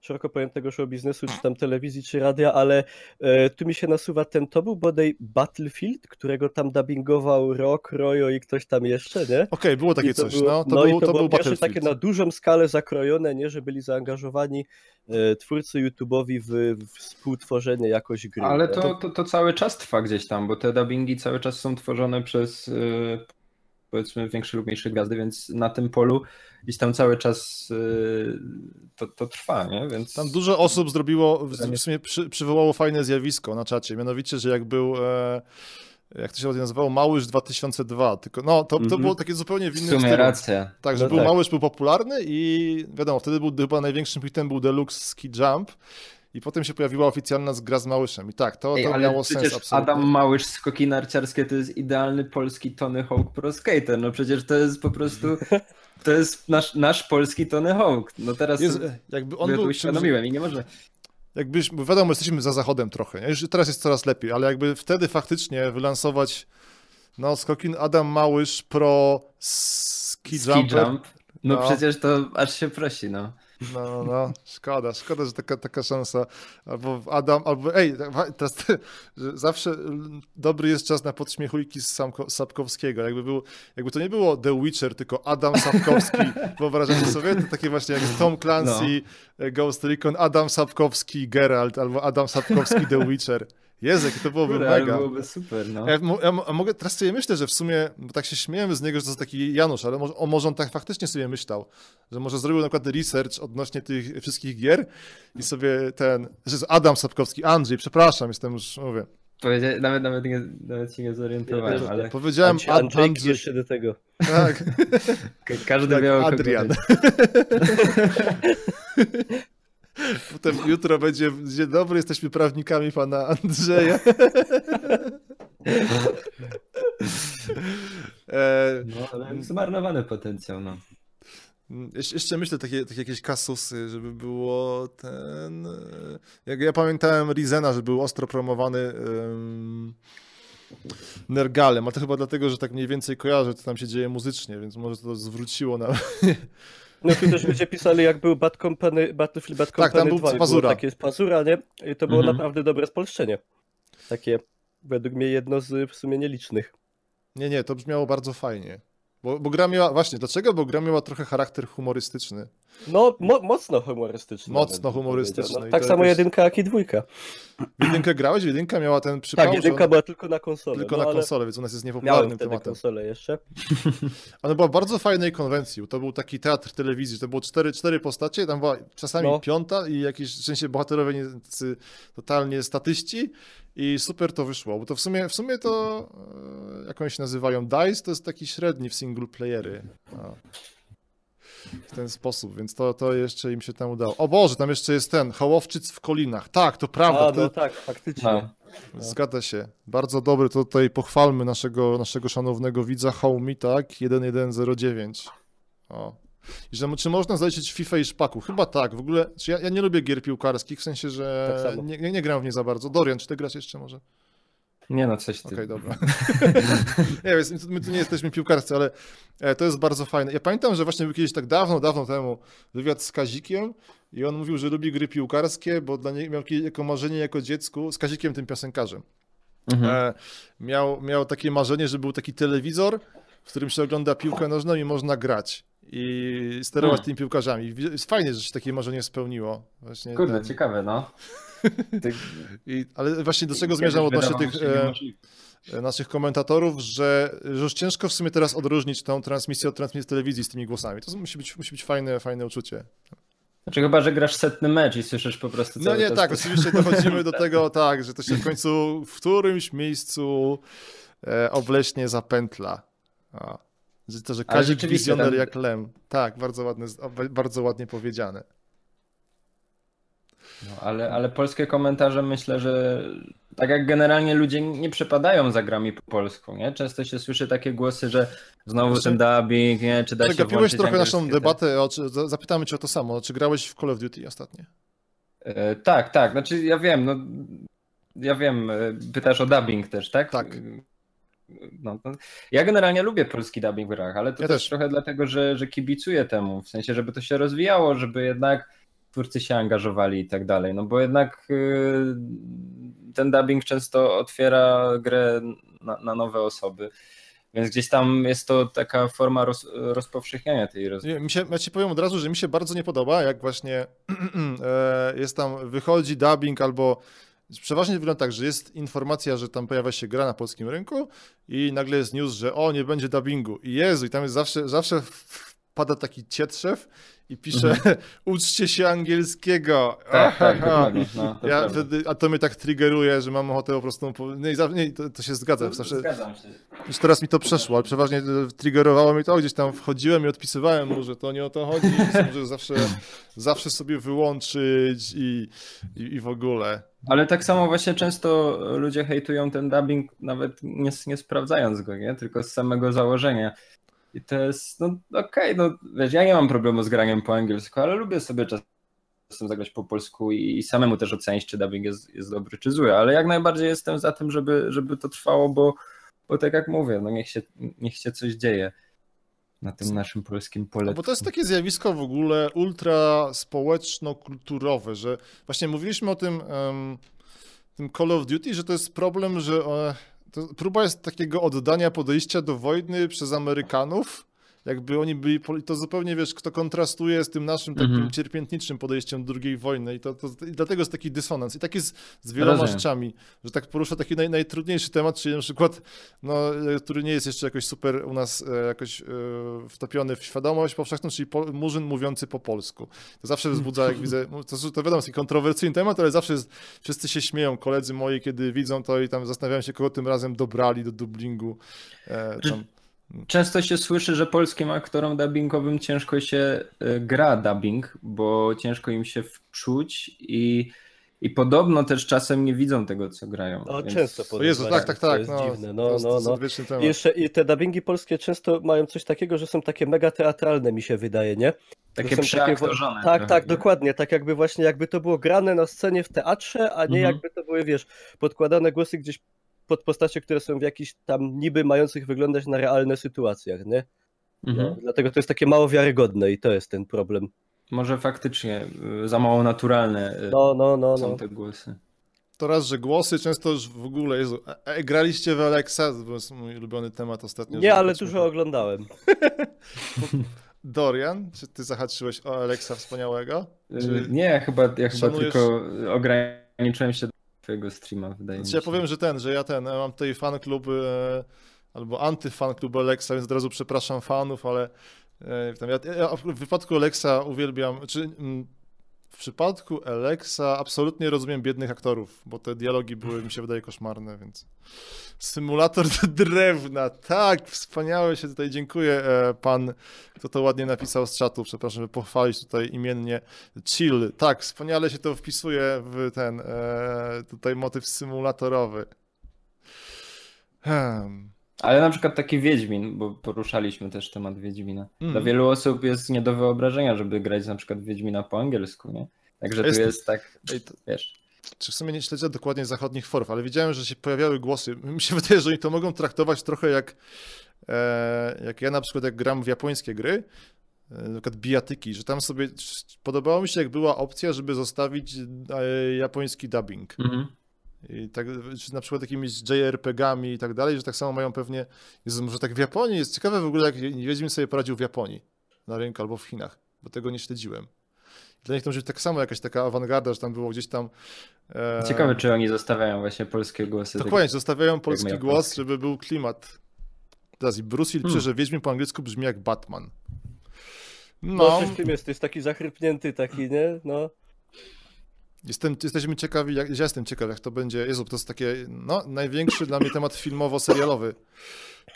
szeroko pojętego show biznesu, czy tam telewizji, czy radia, ale e, tu mi się nasuwa ten, to był bodaj Battlefield, którego tam dubbingował Rock, Royo i ktoś tam jeszcze, nie? Okej, było takie coś, było, no, to no i był, to, to było był pierwsze takie na dużą skalę zakrojone, nie, że byli zaangażowani e, twórcy YouTube'owi w, w współtworzenie jakoś gry. Ale to, to, to cały czas trwa gdzieś tam, bo te dubbingi cały czas są tworzone przez yy, powiedzmy większe lub mniejsze gwiazdy, więc na tym polu gdzieś tam cały czas yy, to, to trwa, nie? Więc Tam dużo osób zrobiło, w sumie przy, przywołało fajne zjawisko na czacie, mianowicie, że jak był, e, jak to się nazywało, Małysz 2002, tylko no, to, to Mhm. było takie zupełnie w innym stylu. racja. Tak, że No był tak. Małysz był popularny i wiadomo, wtedy był chyba największym hitem był Deluxe Ski Jump i potem się pojawiła oficjalna gra z Małyszem i tak, to, Ej, to ale miało sens absolutnie. Adam Małysz skoki narciarskie to jest idealny polski Tony Hawk Pro Skater. No przecież to jest po prostu to jest nasz, nasz polski Tony Hawk. No teraz sobie jakby on ja był to uświadomiłem i nie może. jakbyś, bo wiadomo, jesteśmy za zachodem trochę, nie? Już teraz jest coraz lepiej, ale jakby wtedy faktycznie wylansować no skokin Adam Małysz Pro Ski, Ski Jumper, jump. No, No. przecież to aż się prosi, no. No, no, no, szkoda, szkoda, że taka, taka szansa. Albo Adam, albo ej, teraz że zawsze dobry jest czas na podśmiechujki z Samko, Sapkowskiego. Jakby, był, jakby to nie było The Witcher, tylko Adam Sapkowski. Wyobrażacie sobie? To takie właśnie jak Tom Clancy, Ghost Recon, Adam Sapkowski, Geralt, albo Adam Sapkowski, The Witcher. Jakie to byłoby Kurde, ale mega. byłoby super, no. Ja, ja, mo- a mogę, teraz sobie myślę, że w sumie, bo tak się śmiejemy z niego, że to jest taki Janusz, ale może, o, może on tak faktycznie sobie myślał, że może zrobił na przykład research odnośnie tych wszystkich gier i sobie ten, że jest Adam Sapkowski, Andrzej, przepraszam, jestem już, mówię, Powiedzia- nawet, nawet, nie, nawet się nie zorientowałem, Ja ale powiedziałem Andrzej, Andrzej, jeszcze do tego. tak, ka- każdy tak, miał Adrian. Potem jutro będzie, dzień dobry, jesteśmy prawnikami pana Andrzeja. e, No, ale zmarnowany potencjał, no. Jeszcze, myślę takie, takie jakieś kasusy, żeby było ten. Jak ja pamiętałem Rizena, że był ostro promowany um, Nergalem, a to chyba dlatego, że tak mniej więcej kojarzę, co tam się dzieje muzycznie, więc może to zwróciło na mnie No tu też ludzie pisali, jak był Bad Company, Battlefield Bad Company Tak, tam był 2, Pazura. Takie jest Pazura, nie? I to było Mhm. naprawdę dobre spolszczenie. Takie, według mnie, jedno z w sumie nielicznych. Nie, nie, to brzmiało bardzo fajnie. Bo, bo gra miała, właśnie, dlaczego? Bo gra miała trochę charakter humorystyczny. No, mo mocno humorystyczne. Mocno i No, tak samo jakoś- jedynka, jak i dwójka. W jedynkę grałeś? Jedynka miała ten przypał, Tak, jedynka ona- była tylko na konsolę. tylko no, na konsolę, więc u nas jest Miałem niepopularnym wtedy tematem. konsolę jeszcze. Ona była bardzo fajnej konwencji. To był taki teatr telewizji, to było cztery, cztery postacie, tam była czasami No. piąta i jakieś w sensie bohaterowie nie, totalnie statyści i super to wyszło, bo to w sumie, w sumie to, e, jak oni się nazywają, DICE to jest taki średni w single playery. A. W ten sposób, więc to, to jeszcze im się tam udało. O Boże, tam jeszcze jest ten, Hołowczyc w Kolinach. Tak, to prawda, A, to, no tak, faktycznie. No. Zgadza się. Bardzo dobry. To tutaj pochwalmy naszego, naszego szanownego widza Homey, tak? 1109. O. I że, czy można zaliczyć FIFA i szpaku? Chyba tak. W ogóle, czy ja, ja nie lubię gier piłkarskich, w sensie, że Tak nie, nie, nie gram w nie za bardzo. Dorian, czy ty grasz jeszcze może? Nie no, coś ty. Okej, dobra. nie, więc my tu- my tu nie jesteśmy piłkarscy, ale e, to jest bardzo fajne. Ja pamiętam, że właśnie był kiedyś tak dawno, dawno temu wywiad z Kazikiem i on mówił, że lubi gry piłkarskie, bo dla niego miał jako marzenie jako dziecku, z Kazikiem tym piosenkarzem. Mhm. E, miał, miał takie marzenie, że był taki telewizor, w którym się ogląda piłkę nożną i można grać i sterować Hmm. tymi piłkarzami. Fajnie, że się takie marzenie spełniło. Właśnie Kurde, ten- ciekawe, no. I, ale właśnie do czego zmierzam odnośnie tych e, e, naszych komentatorów, że, że już ciężko w sumie teraz odróżnić tą transmisję od transmisji telewizji z tymi głosami. To musi być, musi być fajne, fajne uczucie. Znaczy chyba, że grasz setny mecz i słyszysz po prostu No nie, tak, to- oczywiście dochodzimy do tego, tak, że to się w końcu w którymś miejscu e, obleśnie zapętla. A, że to, że Kazik wizjoner tam- jak lem. Tak, bardzo, ładne, bardzo ładnie powiedziane. No, ale, ale polskie komentarze myślę, że tak jak generalnie ludzie nie przepadają za grami po polsku, nie? Często się słyszy takie głosy, że znowu Znaczy- ten dubbing, nie? Czy da się Przegapiłeś włączyć trochę naszą te- debatę, o, czy, za- zapytamy cię o to samo. Czy grałeś w Call of Duty ostatnio? E, tak, tak, znaczy ja wiem, no ja wiem, e, pytasz o dubbing też, tak? Tak. No, to ja generalnie lubię polski dubbing w grach, ale to Ja też, też. trochę dlatego, że, że kibicuję temu, w sensie, żeby to się rozwijało, żeby jednak twórcy się angażowali i tak dalej, no bo jednak y, ten dubbing często otwiera grę na, na nowe osoby, więc gdzieś tam jest to taka forma roz, rozpowszechniania tej rozmowy. Nie, Mi się, ja ci powiem od razu, że mi się bardzo nie podoba, jak właśnie e, jest tam, wychodzi dubbing albo przeważnie wygląda tak, że jest informacja, że tam pojawia się gra na polskim rynku i nagle jest news, że o, nie będzie dubbingu. I Jezu, i tam jest zawsze, zawsze pada taki cietrzew i pisze uczcie się angielskiego. Mhm. Tak, tak, dokładnie. No, Ja wtedy, a to mnie tak triggeruje, że mam ochotę po prostu. Nie, nie to, to się zgadza. Zawsze, Zgadzam się. już teraz mi to przeszło, ale przeważnie e, triggerowało mnie to, gdzieś tam wchodziłem i odpisywałem mu, że to nie o to chodzi, że zawsze, zawsze sobie wyłączyć i, i, i w ogóle. Ale tak samo właśnie często ludzie hejtują ten dubbing, nawet nie, nie sprawdzając go, nie? Tylko z samego założenia. I to jest, no okej, no wiesz, ja nie mam problemu z graniem po angielsku, ale lubię sobie czasem zagrać po polsku i, samemu też ocenić, czy dubbing jest, jest dobry, czy zły, ale jak najbardziej jestem za tym, żeby, żeby to trwało, bo, bo tak jak mówię, no niech się, niech się coś dzieje na tym naszym polskim pole. Bo to jest takie zjawisko w ogóle ultra społeczno-kulturowe, że właśnie mówiliśmy o tym, em, tym Call of Duty, że to jest problem, że e, próba jest takiego oddania podejścia do wojny przez Amerykanów, jakby oni byli, to zupełnie, wiesz, kto kontrastuje z tym naszym takim Mhm. cierpiętniczym podejściem do II wojny i, to, to, i dlatego jest taki dysonans. I tak jest z wieloma Rozumiem. rzeczami, że tak porusza taki naj, najtrudniejszy temat, czyli na przykład, no, e, który nie jest jeszcze jakoś super u nas e, jakoś e, wtopiony w świadomość powszechną, czyli po, murzyn mówiący po polsku. To zawsze wzbudza, jak widzę, no, to, to wiadomo, jest taki kontrowersyjny temat, ale zawsze jest, wszyscy się śmieją, koledzy moi, kiedy widzą to i tam zastanawiają się, kogo tym razem dobrali do dublingu. E, tam. Często się słyszy, że polskim aktorom dubbingowym ciężko się y, gra dubbing, bo ciężko im się wczuć i, i podobno też czasem nie widzą tego, co grają. No, Więc- często O Jezu, tak, tak, to tak. jest No, dziwne. to No, to no, jest no. jeszcze i te dubbingi polskie często mają coś takiego, że są takie mega teatralne, mi się wydaje, nie? Takie są takie przeaktorzone. Tak, trochę, tak, nie? dokładnie. Tak jakby właśnie jakby to było grane na scenie w teatrze, a nie Mhm. jakby to były, wiesz, podkładane głosy gdzieś pod postacie, które są w jakichś tam niby mających wyglądać na realne sytuacjach, nie? No, Mhm. dlatego to jest takie mało wiarygodne i to jest ten problem. Może faktycznie y, za mało naturalne y, No, no, no, są no. te głosy. To raz, że głosy często już w ogóle, Jezu, e, e, graliście w Alexa, to jest mój ulubiony temat ostatnio. Nie, ale dużo oglądałem. Dorian, czy ty zahaczyłeś o Alexa wspaniałego? Y, Czy... Nie, ja chyba, ja chyba szanujesz- tylko ograniczyłem się do twojego streama, wydaje mi Znaczy się. ja powiem, że ten, że ja ten, ja mam tutaj fan klub e, albo antyfan klub Alexa, więc od razu przepraszam fanów, ale e, ja, ja w wypadku Alexa uwielbiam, czy mm, w przypadku Alexa absolutnie rozumiem biednych aktorów, bo te dialogi były, mi się wydaje, koszmarne, więc symulator drewna, tak, wspaniałe się tutaj, dziękuję e, pan, kto to ładnie napisał z czatu, przepraszam, żeby pochwalić tutaj imiennie Chill, tak, wspaniale się to wpisuje w ten e, tutaj motyw symulatorowy. Hmm. Ale na przykład taki Wiedźmin, bo poruszaliśmy też temat Wiedźmina. Mm. Dla wielu osób jest nie do wyobrażenia, żeby grać na przykład Wiedźmina po angielsku, nie? Także Jest- tu jest tak, to, wiesz. czy w sumie nie śledzę dokładnie zachodnich forów, ale widziałem, że się pojawiały głosy. Mi się wydaje, że oni to mogą traktować trochę jak, e, jak ja na przykład jak gram w japońskie gry, e, na przykład bijatyki, że tam sobie podobało mi się, jak była opcja, żeby zostawić e, japoński dubbing. Mhm. I tak, czy na przykład jakimiś JRPG-ami i tak dalej, że tak samo mają pewnie. Jezu, może tak w Japonii jest ciekawe w ogóle, jak Wiedźmin sobie poradził w Japonii na rynku albo w Chinach, bo tego nie śledziłem. Dla nich to może być tak samo jakaś taka awangarda, że tam było gdzieś tam. E, Ciekawe, czy oni zostawiają właśnie polskie głosy. Dokładnie, zostawiają polski głos, japońskie. żeby był klimat. Teraz i Bruce Lee pisze, Hmm. że Wiedźmin po angielsku brzmi jak Batman. No, No, coś w tym jest, to jest taki zachrypnięty taki, nie? No. Jestem, jesteśmy ciekawi, jak, ja jestem ciekaw, jak to będzie. Jezu, to jest takie, no, największy dla mnie temat filmowo-serialowy,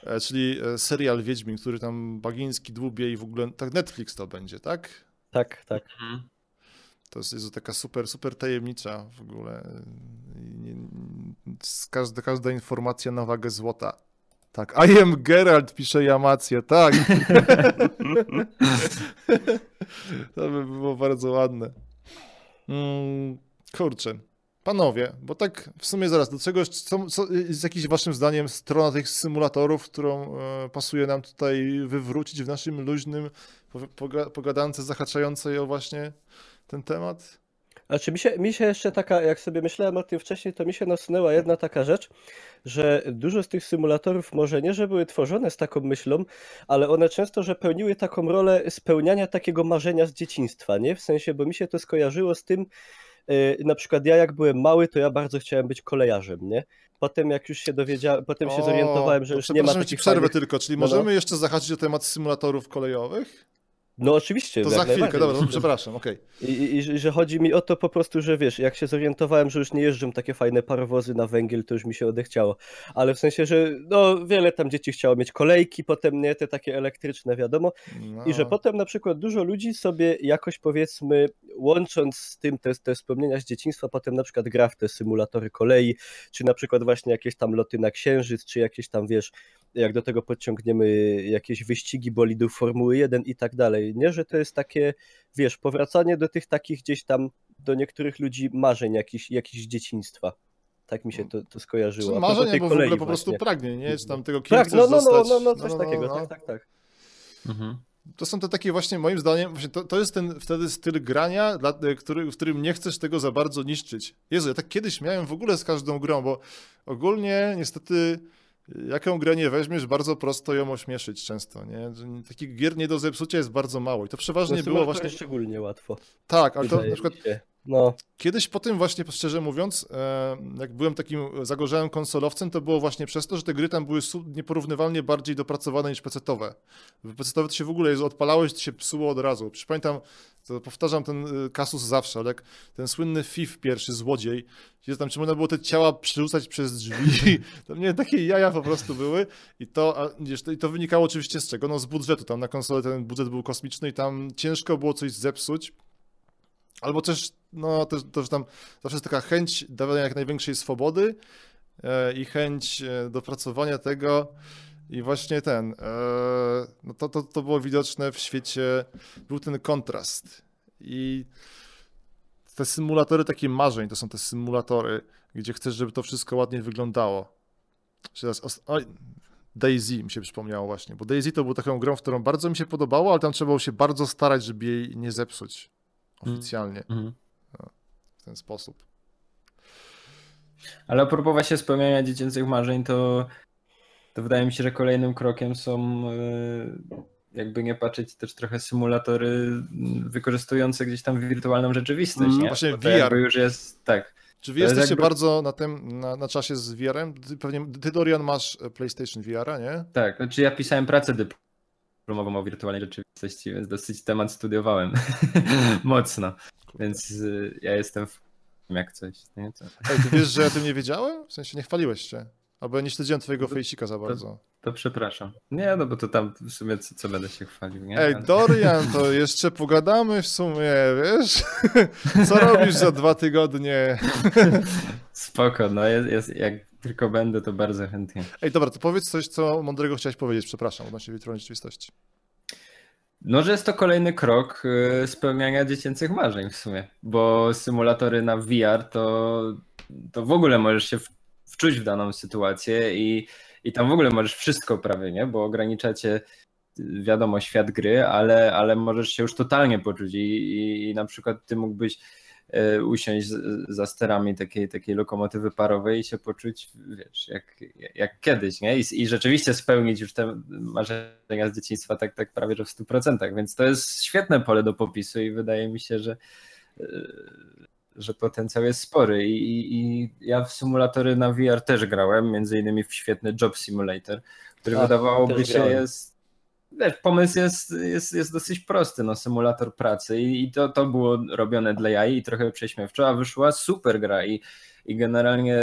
e, czyli e, serial Wiedźmin, który tam Bagiński dłubie i w ogóle, tak Netflix to będzie, tak? Tak, tak. Mhm. To jest Jezu, taka super, super tajemnicza w ogóle. Nie- z każda, każda informacja na wagę złota. Tak, I am Geralt, pisze Jamację, tak. to by było bardzo ładne. Mm, kurczę. Panowie, bo tak w sumie zaraz, do czegoś, co, co jest jakiś waszym zdaniem strona tych symulatorów, którą e, pasuje nam tutaj wywrócić w naszym luźnym poga- poga- pogadance zahaczającej o właśnie ten temat? Znaczy mi się, mi się jeszcze taka, jak sobie myślałem o tym wcześniej, to mi się nasunęła jedna taka rzecz, że dużo z tych symulatorów może nie, że były tworzone z taką myślą, ale one często, że pełniły taką rolę spełniania takiego marzenia z dzieciństwa, nie? W sensie, bo mi się to skojarzyło z tym, yy, na przykład ja jak byłem mały, to ja bardzo chciałem być kolejarzem, nie? Potem jak już się dowiedziałem, potem się O, zorientowałem, że już nie ma przepraszam, ci takich przerwę fajnych... tylko, czyli No, no. możemy jeszcze zahaczyć o temat symulatorów kolejowych? No oczywiście, To za chwilkę, dobra, no, przepraszam, okej. I, i, i że chodzi mi o to po prostu, że wiesz, jak się zorientowałem, że już nie jeżdżą takie fajne parowozy na węgiel, to już mi się odechciało. Ale w sensie, że no wiele tam dzieci chciało mieć kolejki, potem nie te takie elektryczne, wiadomo. No. I że potem na przykład dużo ludzi sobie jakoś powiedzmy, łącząc z tym te, te wspomnienia z dzieciństwa, potem na przykład gra w te symulatory kolei, czy na przykład właśnie jakieś tam loty na księżyc, czy jakieś tam wiesz, jak do tego podciągniemy jakieś wyścigi bolidów Formuły 1 i tak dalej. Nie, że to jest takie, wiesz, powracanie do tych takich gdzieś tam do niektórych ludzi marzeń jakichś z dzieciństwa. Tak mi się to, to skojarzyło. Czy A propos marzeń tej albo w ogóle po prostu właśnie. pragnień, nie? Czy tam tego, kim Tak, chcesz no, no, no, zostać. no, no, coś takiego, tak, tak, tak. Mhm. To są te takie właśnie, moim zdaniem, właśnie to, to jest ten wtedy styl grania, dla, który, w którym nie chcesz tego za bardzo niszczyć. Jezu, ja tak kiedyś miałem w ogóle z każdą grą, bo ogólnie niestety jaką grę nie weźmiesz, bardzo prosto ją ośmieszyć często, nie? Takich gier nie do zepsucia jest bardzo mało i to przeważnie No, było właśnie... szczególnie łatwo. Tak, ale to na przykład się. No, Kiedyś po tym właśnie, szczerze mówiąc, e, jak byłem takim zagorzałym konsolowcem, to było właśnie przez to, że te gry tam były nieporównywalnie bardziej dopracowane niż PC-towe. PC-towe to się w ogóle odpalałeś, to się psuło od razu. Przecież pamiętam, to powtarzam ten y, kasus zawsze, ale jak ten słynny FIF pierwszy, złodziej, gdzie tam, czy można było te ciała przerzucać przez drzwi, to mnie takie jaja po prostu były i to, a, wiesz, to, i to wynikało oczywiście z czego? No z budżetu, tam na konsolę ten budżet był kosmiczny i tam ciężko było coś zepsuć, Albo też, no, też, też tam zawsze jest taka chęć dawania jak największej swobody e, i chęć e, dopracowania tego. I właśnie ten, e, no to, to, to było widoczne w świecie, był ten kontrast. I te symulatory takie marzeń, to są te symulatory, gdzie chcesz, żeby to wszystko ładnie wyglądało. Daisy mi się przypomniało właśnie, bo Daisy to był taką grą, w którą bardzo mi się podobało, ale tam trzeba było się bardzo starać, żeby jej nie zepsuć oficjalnie Mhm. w ten sposób. Ale a propos właśnie spełniania dziecięcych marzeń, to, to wydaje mi się, że kolejnym krokiem są e, jakby nie patrzeć też trochę symulatory wykorzystujące gdzieś tam wirtualną rzeczywistość, Mm, nie? właśnie to VR. jakby już jest, tak. Czy wy jesteście jakby- bardzo na tym, na, na czasie z VR-em? Ty, pewnie, ty Dorian masz e, PlayStation VR-a, nie? Tak, znaczy ja pisałem pracę dyplomową o wirtualnej rzeczywistości, więc dosyć temat studiowałem mocno, więc y, ja jestem w jak coś, nie? To, Ej, ty wiesz, że ja tym nie wiedziałem? W sensie nie chwaliłeś się. Albo nie śledziłem twojego fejsika za bardzo. to przepraszam. Nie, no bo to tam w sumie co, co będę się chwalił, nie? Ej, Dorian, to jeszcze pogadamy w sumie, wiesz? Co robisz za dwa tygodnie? Spoko, no jest, jest, jak tylko będę, to bardzo chętnie. Ej, dobra, to powiedz coś, co mądrego chciałeś powiedzieć, przepraszam, odnośnie wirtualnej rzeczywistości. No, że jest to kolejny krok y, spełniania dziecięcych marzeń w sumie, bo symulatory na VR to, to w ogóle możesz się wczuć w daną sytuację i, i tam w ogóle możesz wszystko prawie, nie? Bo ograniczacie y, wiadomo świat gry, ale, ale możesz się już totalnie poczuć i, i, i na przykład ty mógłbyś usiąść z, za sterami takiej, takiej lokomotywy parowej i się poczuć, wiesz, jak, jak kiedyś, nie? I, I rzeczywiście spełnić już te marzenia z dzieciństwa tak, tak prawie, że w 100%, więc to jest świetne pole do popisu i wydaje mi się, że y, że potencjał jest spory I, i, i ja w symulatory na VR też grałem, między innymi w świetny Job Simulator, który A, wydawałoby się grałem. jest wiesz, pomysł jest, jest, jest dosyć prosty, no symulator pracy i, i to, to było robione dla jaj i trochę prześmiewczo, a wyszła super gra i, i generalnie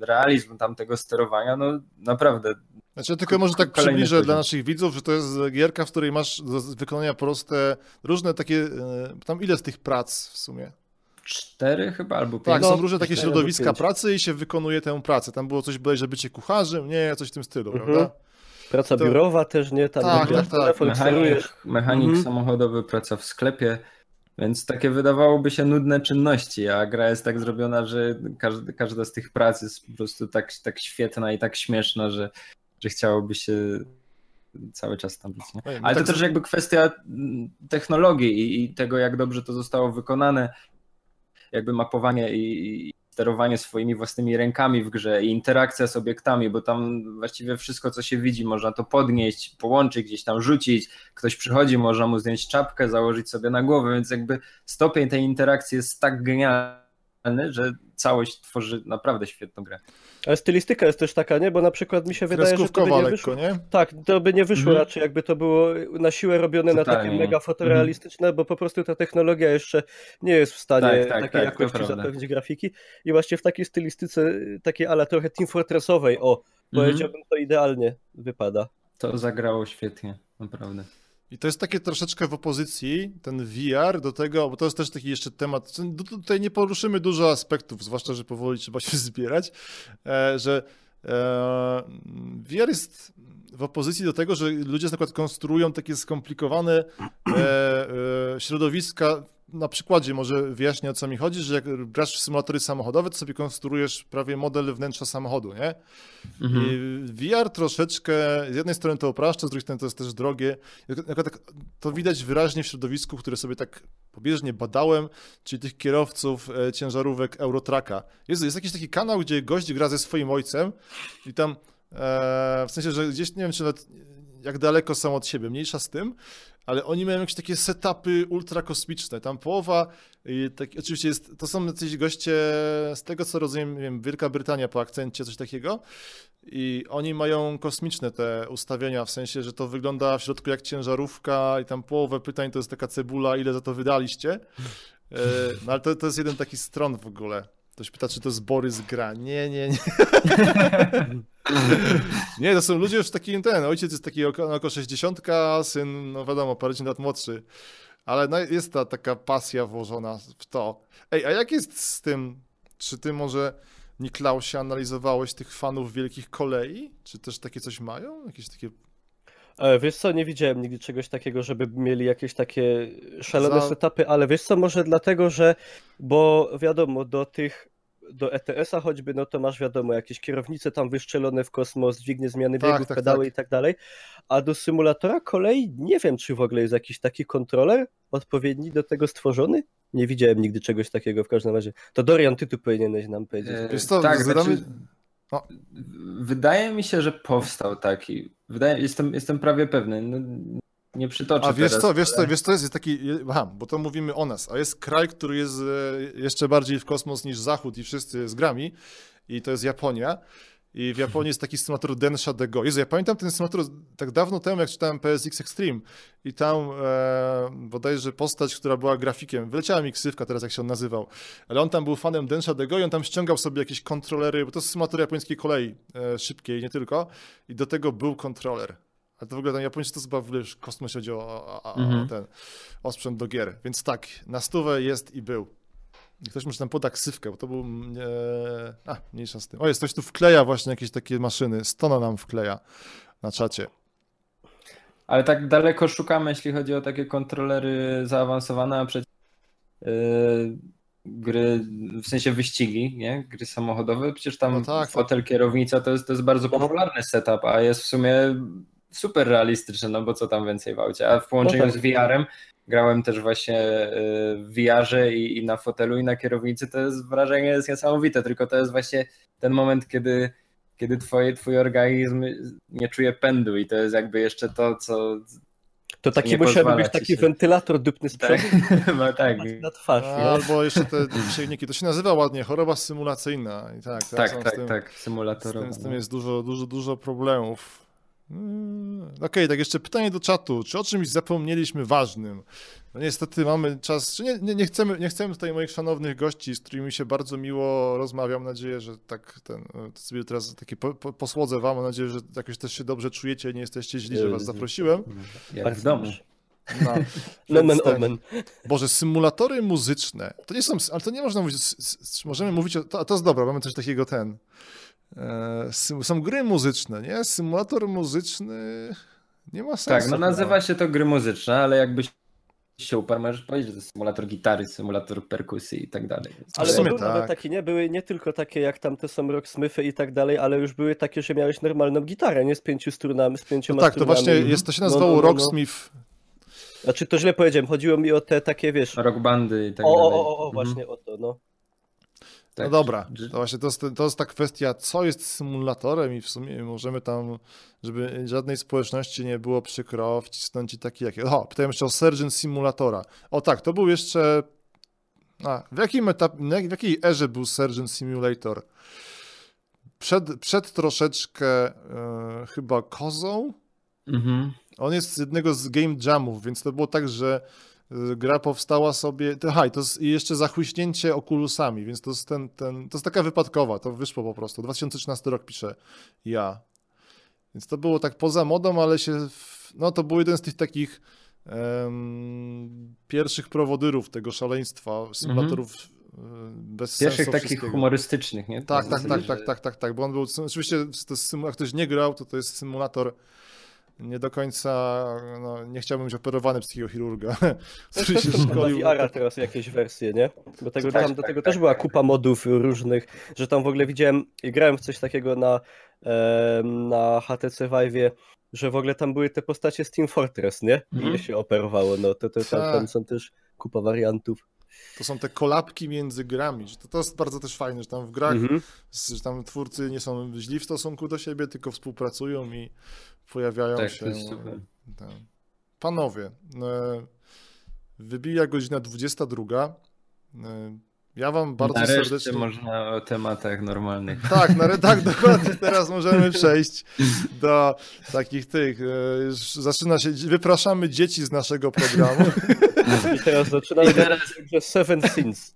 realizm tamtego sterowania, no naprawdę Znaczy, ja tylko może tak przybliżę poziom. dla naszych widzów, że to jest gierka, w której masz do wykonania proste, różne takie, e, tam ile z tych prac w sumie? cztery chyba albo pięć. Tak, No, są różne takie środowiska pracy i się wykonuje tę pracę. Tam było coś bodajże bycie kucharzem, nie, coś w tym stylu, Mhm. prawda? Praca To- biurowa też, nie? Tam Tak, tak, tak. telefon, sterujesz. Mechanik, mechanik Mhm. samochodowy, praca w sklepie, więc takie wydawałoby się nudne czynności, a gra jest tak zrobiona, że każda, każda z tych prac jest po prostu tak, tak świetna i tak śmieszna, że, że chciałoby się cały czas tam być. Nie? Ale tak to też jakby kwestia mm, technologii i, i tego, jak dobrze to zostało wykonane, jakby mapowanie i sterowanie swoimi własnymi rękami w grze i interakcja z obiektami, bo tam właściwie wszystko, co się widzi, można to podnieść, połączyć, gdzieś tam rzucić. Ktoś przychodzi, można mu zdjąć czapkę, założyć sobie na głowę, więc jakby stopień tej interakcji jest tak genialny, że całość tworzy naprawdę świetną grę. Ale stylistyka jest też taka, nie? Bo na przykład mi się wydaje, że to by nie lekko, wyszło. nie? Tak, to by nie wyszło Mhm. raczej, jakby to było na siłę robione na takie Totalnie. mega fotorealistyczne, bo po prostu ta technologia jeszcze nie jest w stanie Tak, tak, takiej tak, jakości zapewnić grafiki. I właśnie w takiej stylistyce, takiej ale trochę Team Fortressowej, o, Mhm. powiedziałbym, to idealnie wypada. To zagrało świetnie, naprawdę. I to jest takie troszeczkę w opozycji, ten VR do tego, bo to jest też taki jeszcze temat, tu- tutaj nie poruszymy dużo aspektów, zwłaszcza, że powoli trzeba się zbierać, e, że VR jest w opozycji do tego, że ludzie na przykład konstruują takie skomplikowane e, e, środowiska, na przykładzie może wyjaśnię o co mi chodzi, że jak grasz w symulatory samochodowe, to sobie konstruujesz prawie model wnętrza samochodu, nie? Mhm. I VR troszeczkę, z jednej strony to upraszcza, z drugiej strony to jest też drogie. Tak, to widać wyraźnie w środowisku, które sobie tak pobieżnie badałem, czyli tych kierowców e, ciężarówek Eurotraka. Jest, jest jakiś taki kanał, gdzie gość gra ze swoim ojcem i tam e, w sensie, że gdzieś nie wiem, czy nawet jak daleko są od siebie, mniejsza z tym, ale oni mają jakieś takie setupy ultrakosmiczne. Tam połowa, tak, oczywiście jest, to są jacyś goście, z tego co rozumiem, wiem, Wielka Brytania po akcencie, coś takiego. I oni mają kosmiczne te ustawienia, w sensie, że to wygląda w środku jak ciężarówka i tam połowę pytań to jest taka cebula, ile za to wydaliście. E, No ale to, to jest jeden taki stron w ogóle. Ktoś pyta, czy to jest Borys gra. Nie, nie, nie. Nie, to są ludzie już taki, ten, ojciec jest taki oko, około 60, syn, no wiadomo, parę lat młodszy. Ale no, jest ta taka pasja włożona w to. Ej, a jak jest z tym, czy ty może, Niklausie, analizowałeś tych fanów wielkich kolei? Czy też takie coś mają? Jakieś takie... E, Wiesz co, nie widziałem nigdy czegoś takiego, żeby mieli jakieś takie szalone Za- setupy, ale wiesz co, może dlatego, że, bo wiadomo, do tych do ETS-a choćby, no to masz wiadomo, jakieś kierownice tam wyszczelone w kosmos, dźwignie zmiany Tak, biegów, tak, pedały tak. i tak dalej. A do symulatora kolei nie wiem, czy w ogóle jest jakiś taki kontroler odpowiedni do tego stworzony. Nie widziałem nigdy czegoś takiego w każdym razie. To Dorian, ty tu powinieneś nam powiedzieć. E, Wiesz co, tak, zadamy- znaczy, wydaje mi się, że powstał taki. Wydaje, jestem, jestem prawie pewny. No, nie przytoczę A wiesz teraz, co, wiesz ale- co, wiesz co jest, jest taki, aha, bo to mówimy o nas, a jest kraj, który jest e, jeszcze bardziej w kosmos niż Zachód i wszyscy z grami i to jest Japonia. I w Japonii jest taki symulator Densha de Go. Jezu, ja pamiętam ten symulator tak dawno temu, jak czytałem PSX Extreme i tam e, bodajże postać, która była grafikiem, wyleciała mi ksywka teraz, jak się on nazywał, ale on tam był fanem Densha de Go i on tam ściągał sobie jakieś kontrolery, bo to jest symulator japońskiej kolei, e, szybkiej, nie tylko, i do tego był kontroler. Ale to w ogóle tam Japończycy to chyba w ogóle kosmosie chodzi o, o, o, Mhm. ten o sprzęt do gier. Więc tak, na stówę jest i był. I ktoś może tam poda ksywkę, bo to był. E... A, mniejsza z tym. O, jest ktoś tu wkleja właśnie jakieś takie maszyny. Stona nam wkleja na czacie. Ale tak daleko szukamy, jeśli chodzi o takie kontrolery zaawansowane, a przecież yy, gry, w sensie wyścigi, nie? Gry samochodowe, przecież tam No tak, fotel, kierownica to jest, to jest bardzo popularny setup, a jest w sumie super realistyczny, no bo co tam więcej w aucie. A w połączeniu No tak. z VR-em grałem też właśnie yy, w VR-ze i, i na fotelu i na kierownicy, to jest wrażenie jest niesamowite, tylko to jest właśnie ten moment, kiedy kiedy twoje, twój organizm nie czuje pędu i to jest jakby jeszcze to, co... To taki musiałby być taki się- wentylator dupny z Tak, no tak, na twarz. A, nie? albo jeszcze te silniki. To się nazywa ładnie choroba symulacyjna. I tak, tak, z tak, tym, tak, Z tym, z tym jest dużo, dużo, dużo problemów. Mm, Okej, tak jeszcze pytanie do czatu. Czy o czymś zapomnieliśmy ważnym? No niestety mamy czas, nie, nie, nie, chcemy, nie chcemy tutaj moich szanownych gości, z którymi się bardzo miło rozmawiam. Mam nadzieję, że tak ten, e, sobie teraz takie po, po, posłodzę wam. Mam nadzieję, że jakoś też się dobrze czujecie, nie jesteście źli, że was zaprosiłem. Jak w Bardzo dobrze. No, Nomen Więc ten- omen. Boże, symulatory muzyczne. To nie są, ale to nie można mówić, możemy mówić, o, to, to jest dobra, mamy coś takiego ten. E, są gry muzyczne, nie? Symulator muzyczny nie ma sensu. Tak, no nazywa się to gry muzyczne, ale jakbyś się uparł, możesz powiedzieć, że to jest symulator gitary, symulator perkusji i tak dalej. Ale były tak. nawet takie, nie? Były nie tylko takie jak tam te są rocksmithy i tak dalej, ale już były takie, że miałeś normalną gitarę, nie? Z pięciu strunami, z No pięcioma tak, to właśnie jest, to się No, nazywało no, no, no. Rocksmith. Znaczy to źle powiedziałem, chodziło mi o te takie, wiesz... Rock bandy i tak O, dalej. o, o, o, Mhm. właśnie o to, no. Tak. No dobra, to właśnie to jest, to jest ta kwestia, co jest symulatorem i w sumie możemy tam, żeby żadnej społeczności nie było przykro, wcisnąć i taki jakie. O, pytałem jeszcze o Surgeon Simulatora. O tak, to był jeszcze... A, w jakim etapie, w jakiej erze był Surgeon Simulator? Przed, przed troszeczkę e, chyba Kozą? Mhm. On jest z jednego z game jamów, więc to było tak, że gra powstała sobie. to- Aha, i to jest i jeszcze zachłyśnięcie okulusami, więc to jest ten, ten. To jest taka wypadkowa, to wyszło po prostu. 2013 rok piszę ja. Więc to było tak poza modą, ale się. w- No to był jeden z tych takich em, pierwszych prowodyrów tego szaleństwa, symulatorów y, bez Pierwszych takich wszystkiego. humorystycznych, nie? Tak, tak, zasadzie, tak, tak, że- tak, tak, tak, bo on był, oczywiście to jest, jak ktoś nie grał, to to jest symulator nie do końca, no, nie chciałbym być operowany przez takiego chirurga, który się szkolił. VR-a teraz jakieś wersje, nie? Bo tego, Tak, tam, do tak, tego tak, też była kupa modów różnych, że tam w ogóle widziałem i grałem w coś takiego na, na HTC Vive'ie, że w ogóle tam były te postacie z Team Fortress, nie? I Mhm. je się operowało, no to, to tam, tam są też kupa wariantów. To są te kolapki między grami, że to, to jest bardzo też fajne, że tam w grach, Mhm. że tam twórcy nie są źli w stosunku do siebie, tylko współpracują i pojawiają Tak, się... Ten. Panowie, e, wybija godzina 22. Ja wam bardzo Nareszcie serdecznie... można o tematach normalnych. Tak, na, tak, dokładnie. Teraz możemy przejść do takich tych. e, Już zaczyna się. Wypraszamy dzieci z naszego programu. I teraz zaczynamy I teraz- Seven Sins.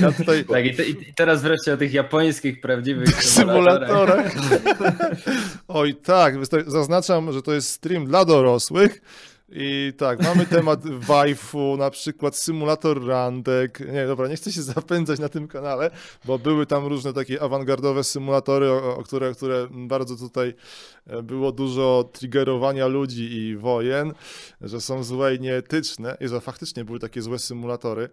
Ja tutaj Tak, i, te, i teraz wreszcie o tych japońskich, prawdziwych symulatorach. symulatorach. Oj, tak. Zaznaczam, że to jest stream dla dorosłych. I tak, mamy temat waifu, na przykład symulator randek. Nie, dobra, nie chcę się zapędzać na tym kanale, bo były tam różne takie awangardowe symulatory, o, o które, które bardzo tutaj e, było dużo triggerowania ludzi i wojen, że są złe i nieetyczne i że faktycznie były takie złe symulatory.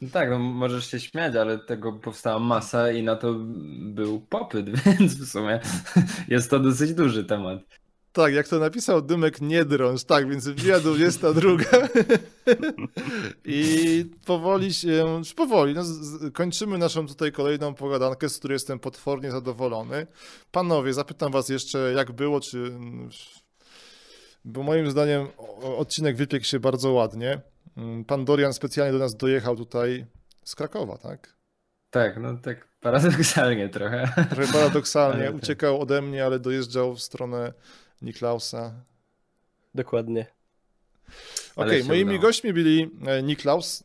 No tak, no możesz się śmiać, ale tego powstała masa i na to był popyt, więc w sumie jest to dosyć duży temat. Tak, jak to napisał Dymek, nie drąż. Tak, więc wbija 22. I powoli się, powoli, no, z, kończymy naszą tutaj kolejną pogadankę, z której jestem potwornie zadowolony. Panowie, zapytam was jeszcze, jak było, czy... Bo moim zdaniem odcinek wypiekł się bardzo ładnie. Pan Dorian specjalnie do nas dojechał tutaj z Krakowa, tak? Tak, no tak paradoksalnie trochę. Trochę paradoksalnie. Tak. Uciekał ode mnie, ale dojeżdżał w stronę Niklausa. Dokładnie. Okej, okay, moimi udało. gośćmi byli e, Niklaus.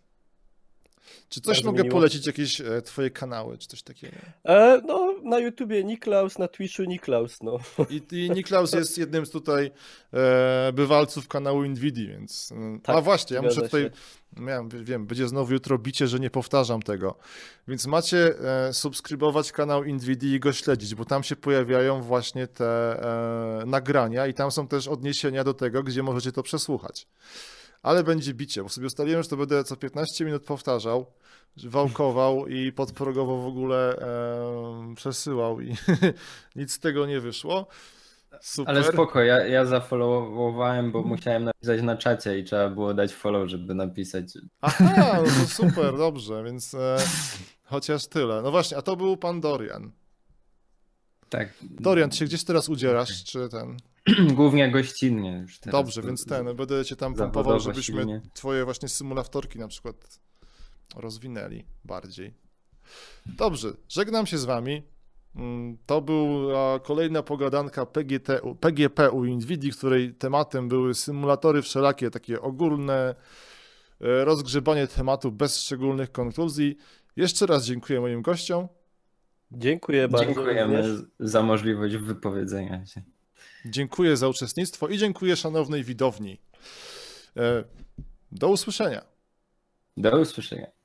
Czy coś mogę polecić, jakieś e, twoje kanały, czy coś takiego? E, no, na YouTubie Niklaus, na Twitchu Niklaus, no. I, i Niklaus jest jednym z tutaj e, bywalców kanału Nvidia, więc... E, tak, A właśnie, ja muszę tutaj... Miałem, wiem, będzie znowu jutro bicie, że nie powtarzam tego. Więc macie e, subskrybować kanał Nvidia i go śledzić, bo tam się pojawiają właśnie te nagrania i tam są też odniesienia do tego, gdzie możecie to przesłuchać ale będzie bicie, bo sobie ustaliłem, że to będę co 15 minut powtarzał, wałkował i podprogowo w ogóle e, przesyłał i nic z tego nie wyszło. Super. Ale spoko, ja, ja zafollowowałem, bo musiałem napisać na czacie i trzeba było dać follow, żeby napisać. Aha, no to super, dobrze, więc e, chociaż tyle. No właśnie, a to był pan Dorian. Tak. Dorian, ty się gdzieś teraz udzierasz, czy ten? Głównie gościnnie już teraz. Dobrze, więc ten, będę cię tam pompował, żebyśmy silnie. twoje właśnie symulatorki na przykład rozwinęli bardziej. Dobrze, żegnam się z wami. Mm, to była kolejna pogadanka PGT, PGP u Nvidia, której tematem były symulatory wszelakie, takie ogólne, e, rozgrzebanie tematu bez szczególnych konkluzji. Jeszcze raz dziękuję moim gościom. Dziękuję bardzo. Dziękujemy za możliwość wypowiedzenia się. Dziękuję za uczestnictwo i dziękuję szanownej widowni. E, do usłyszenia. Do usłyszenia.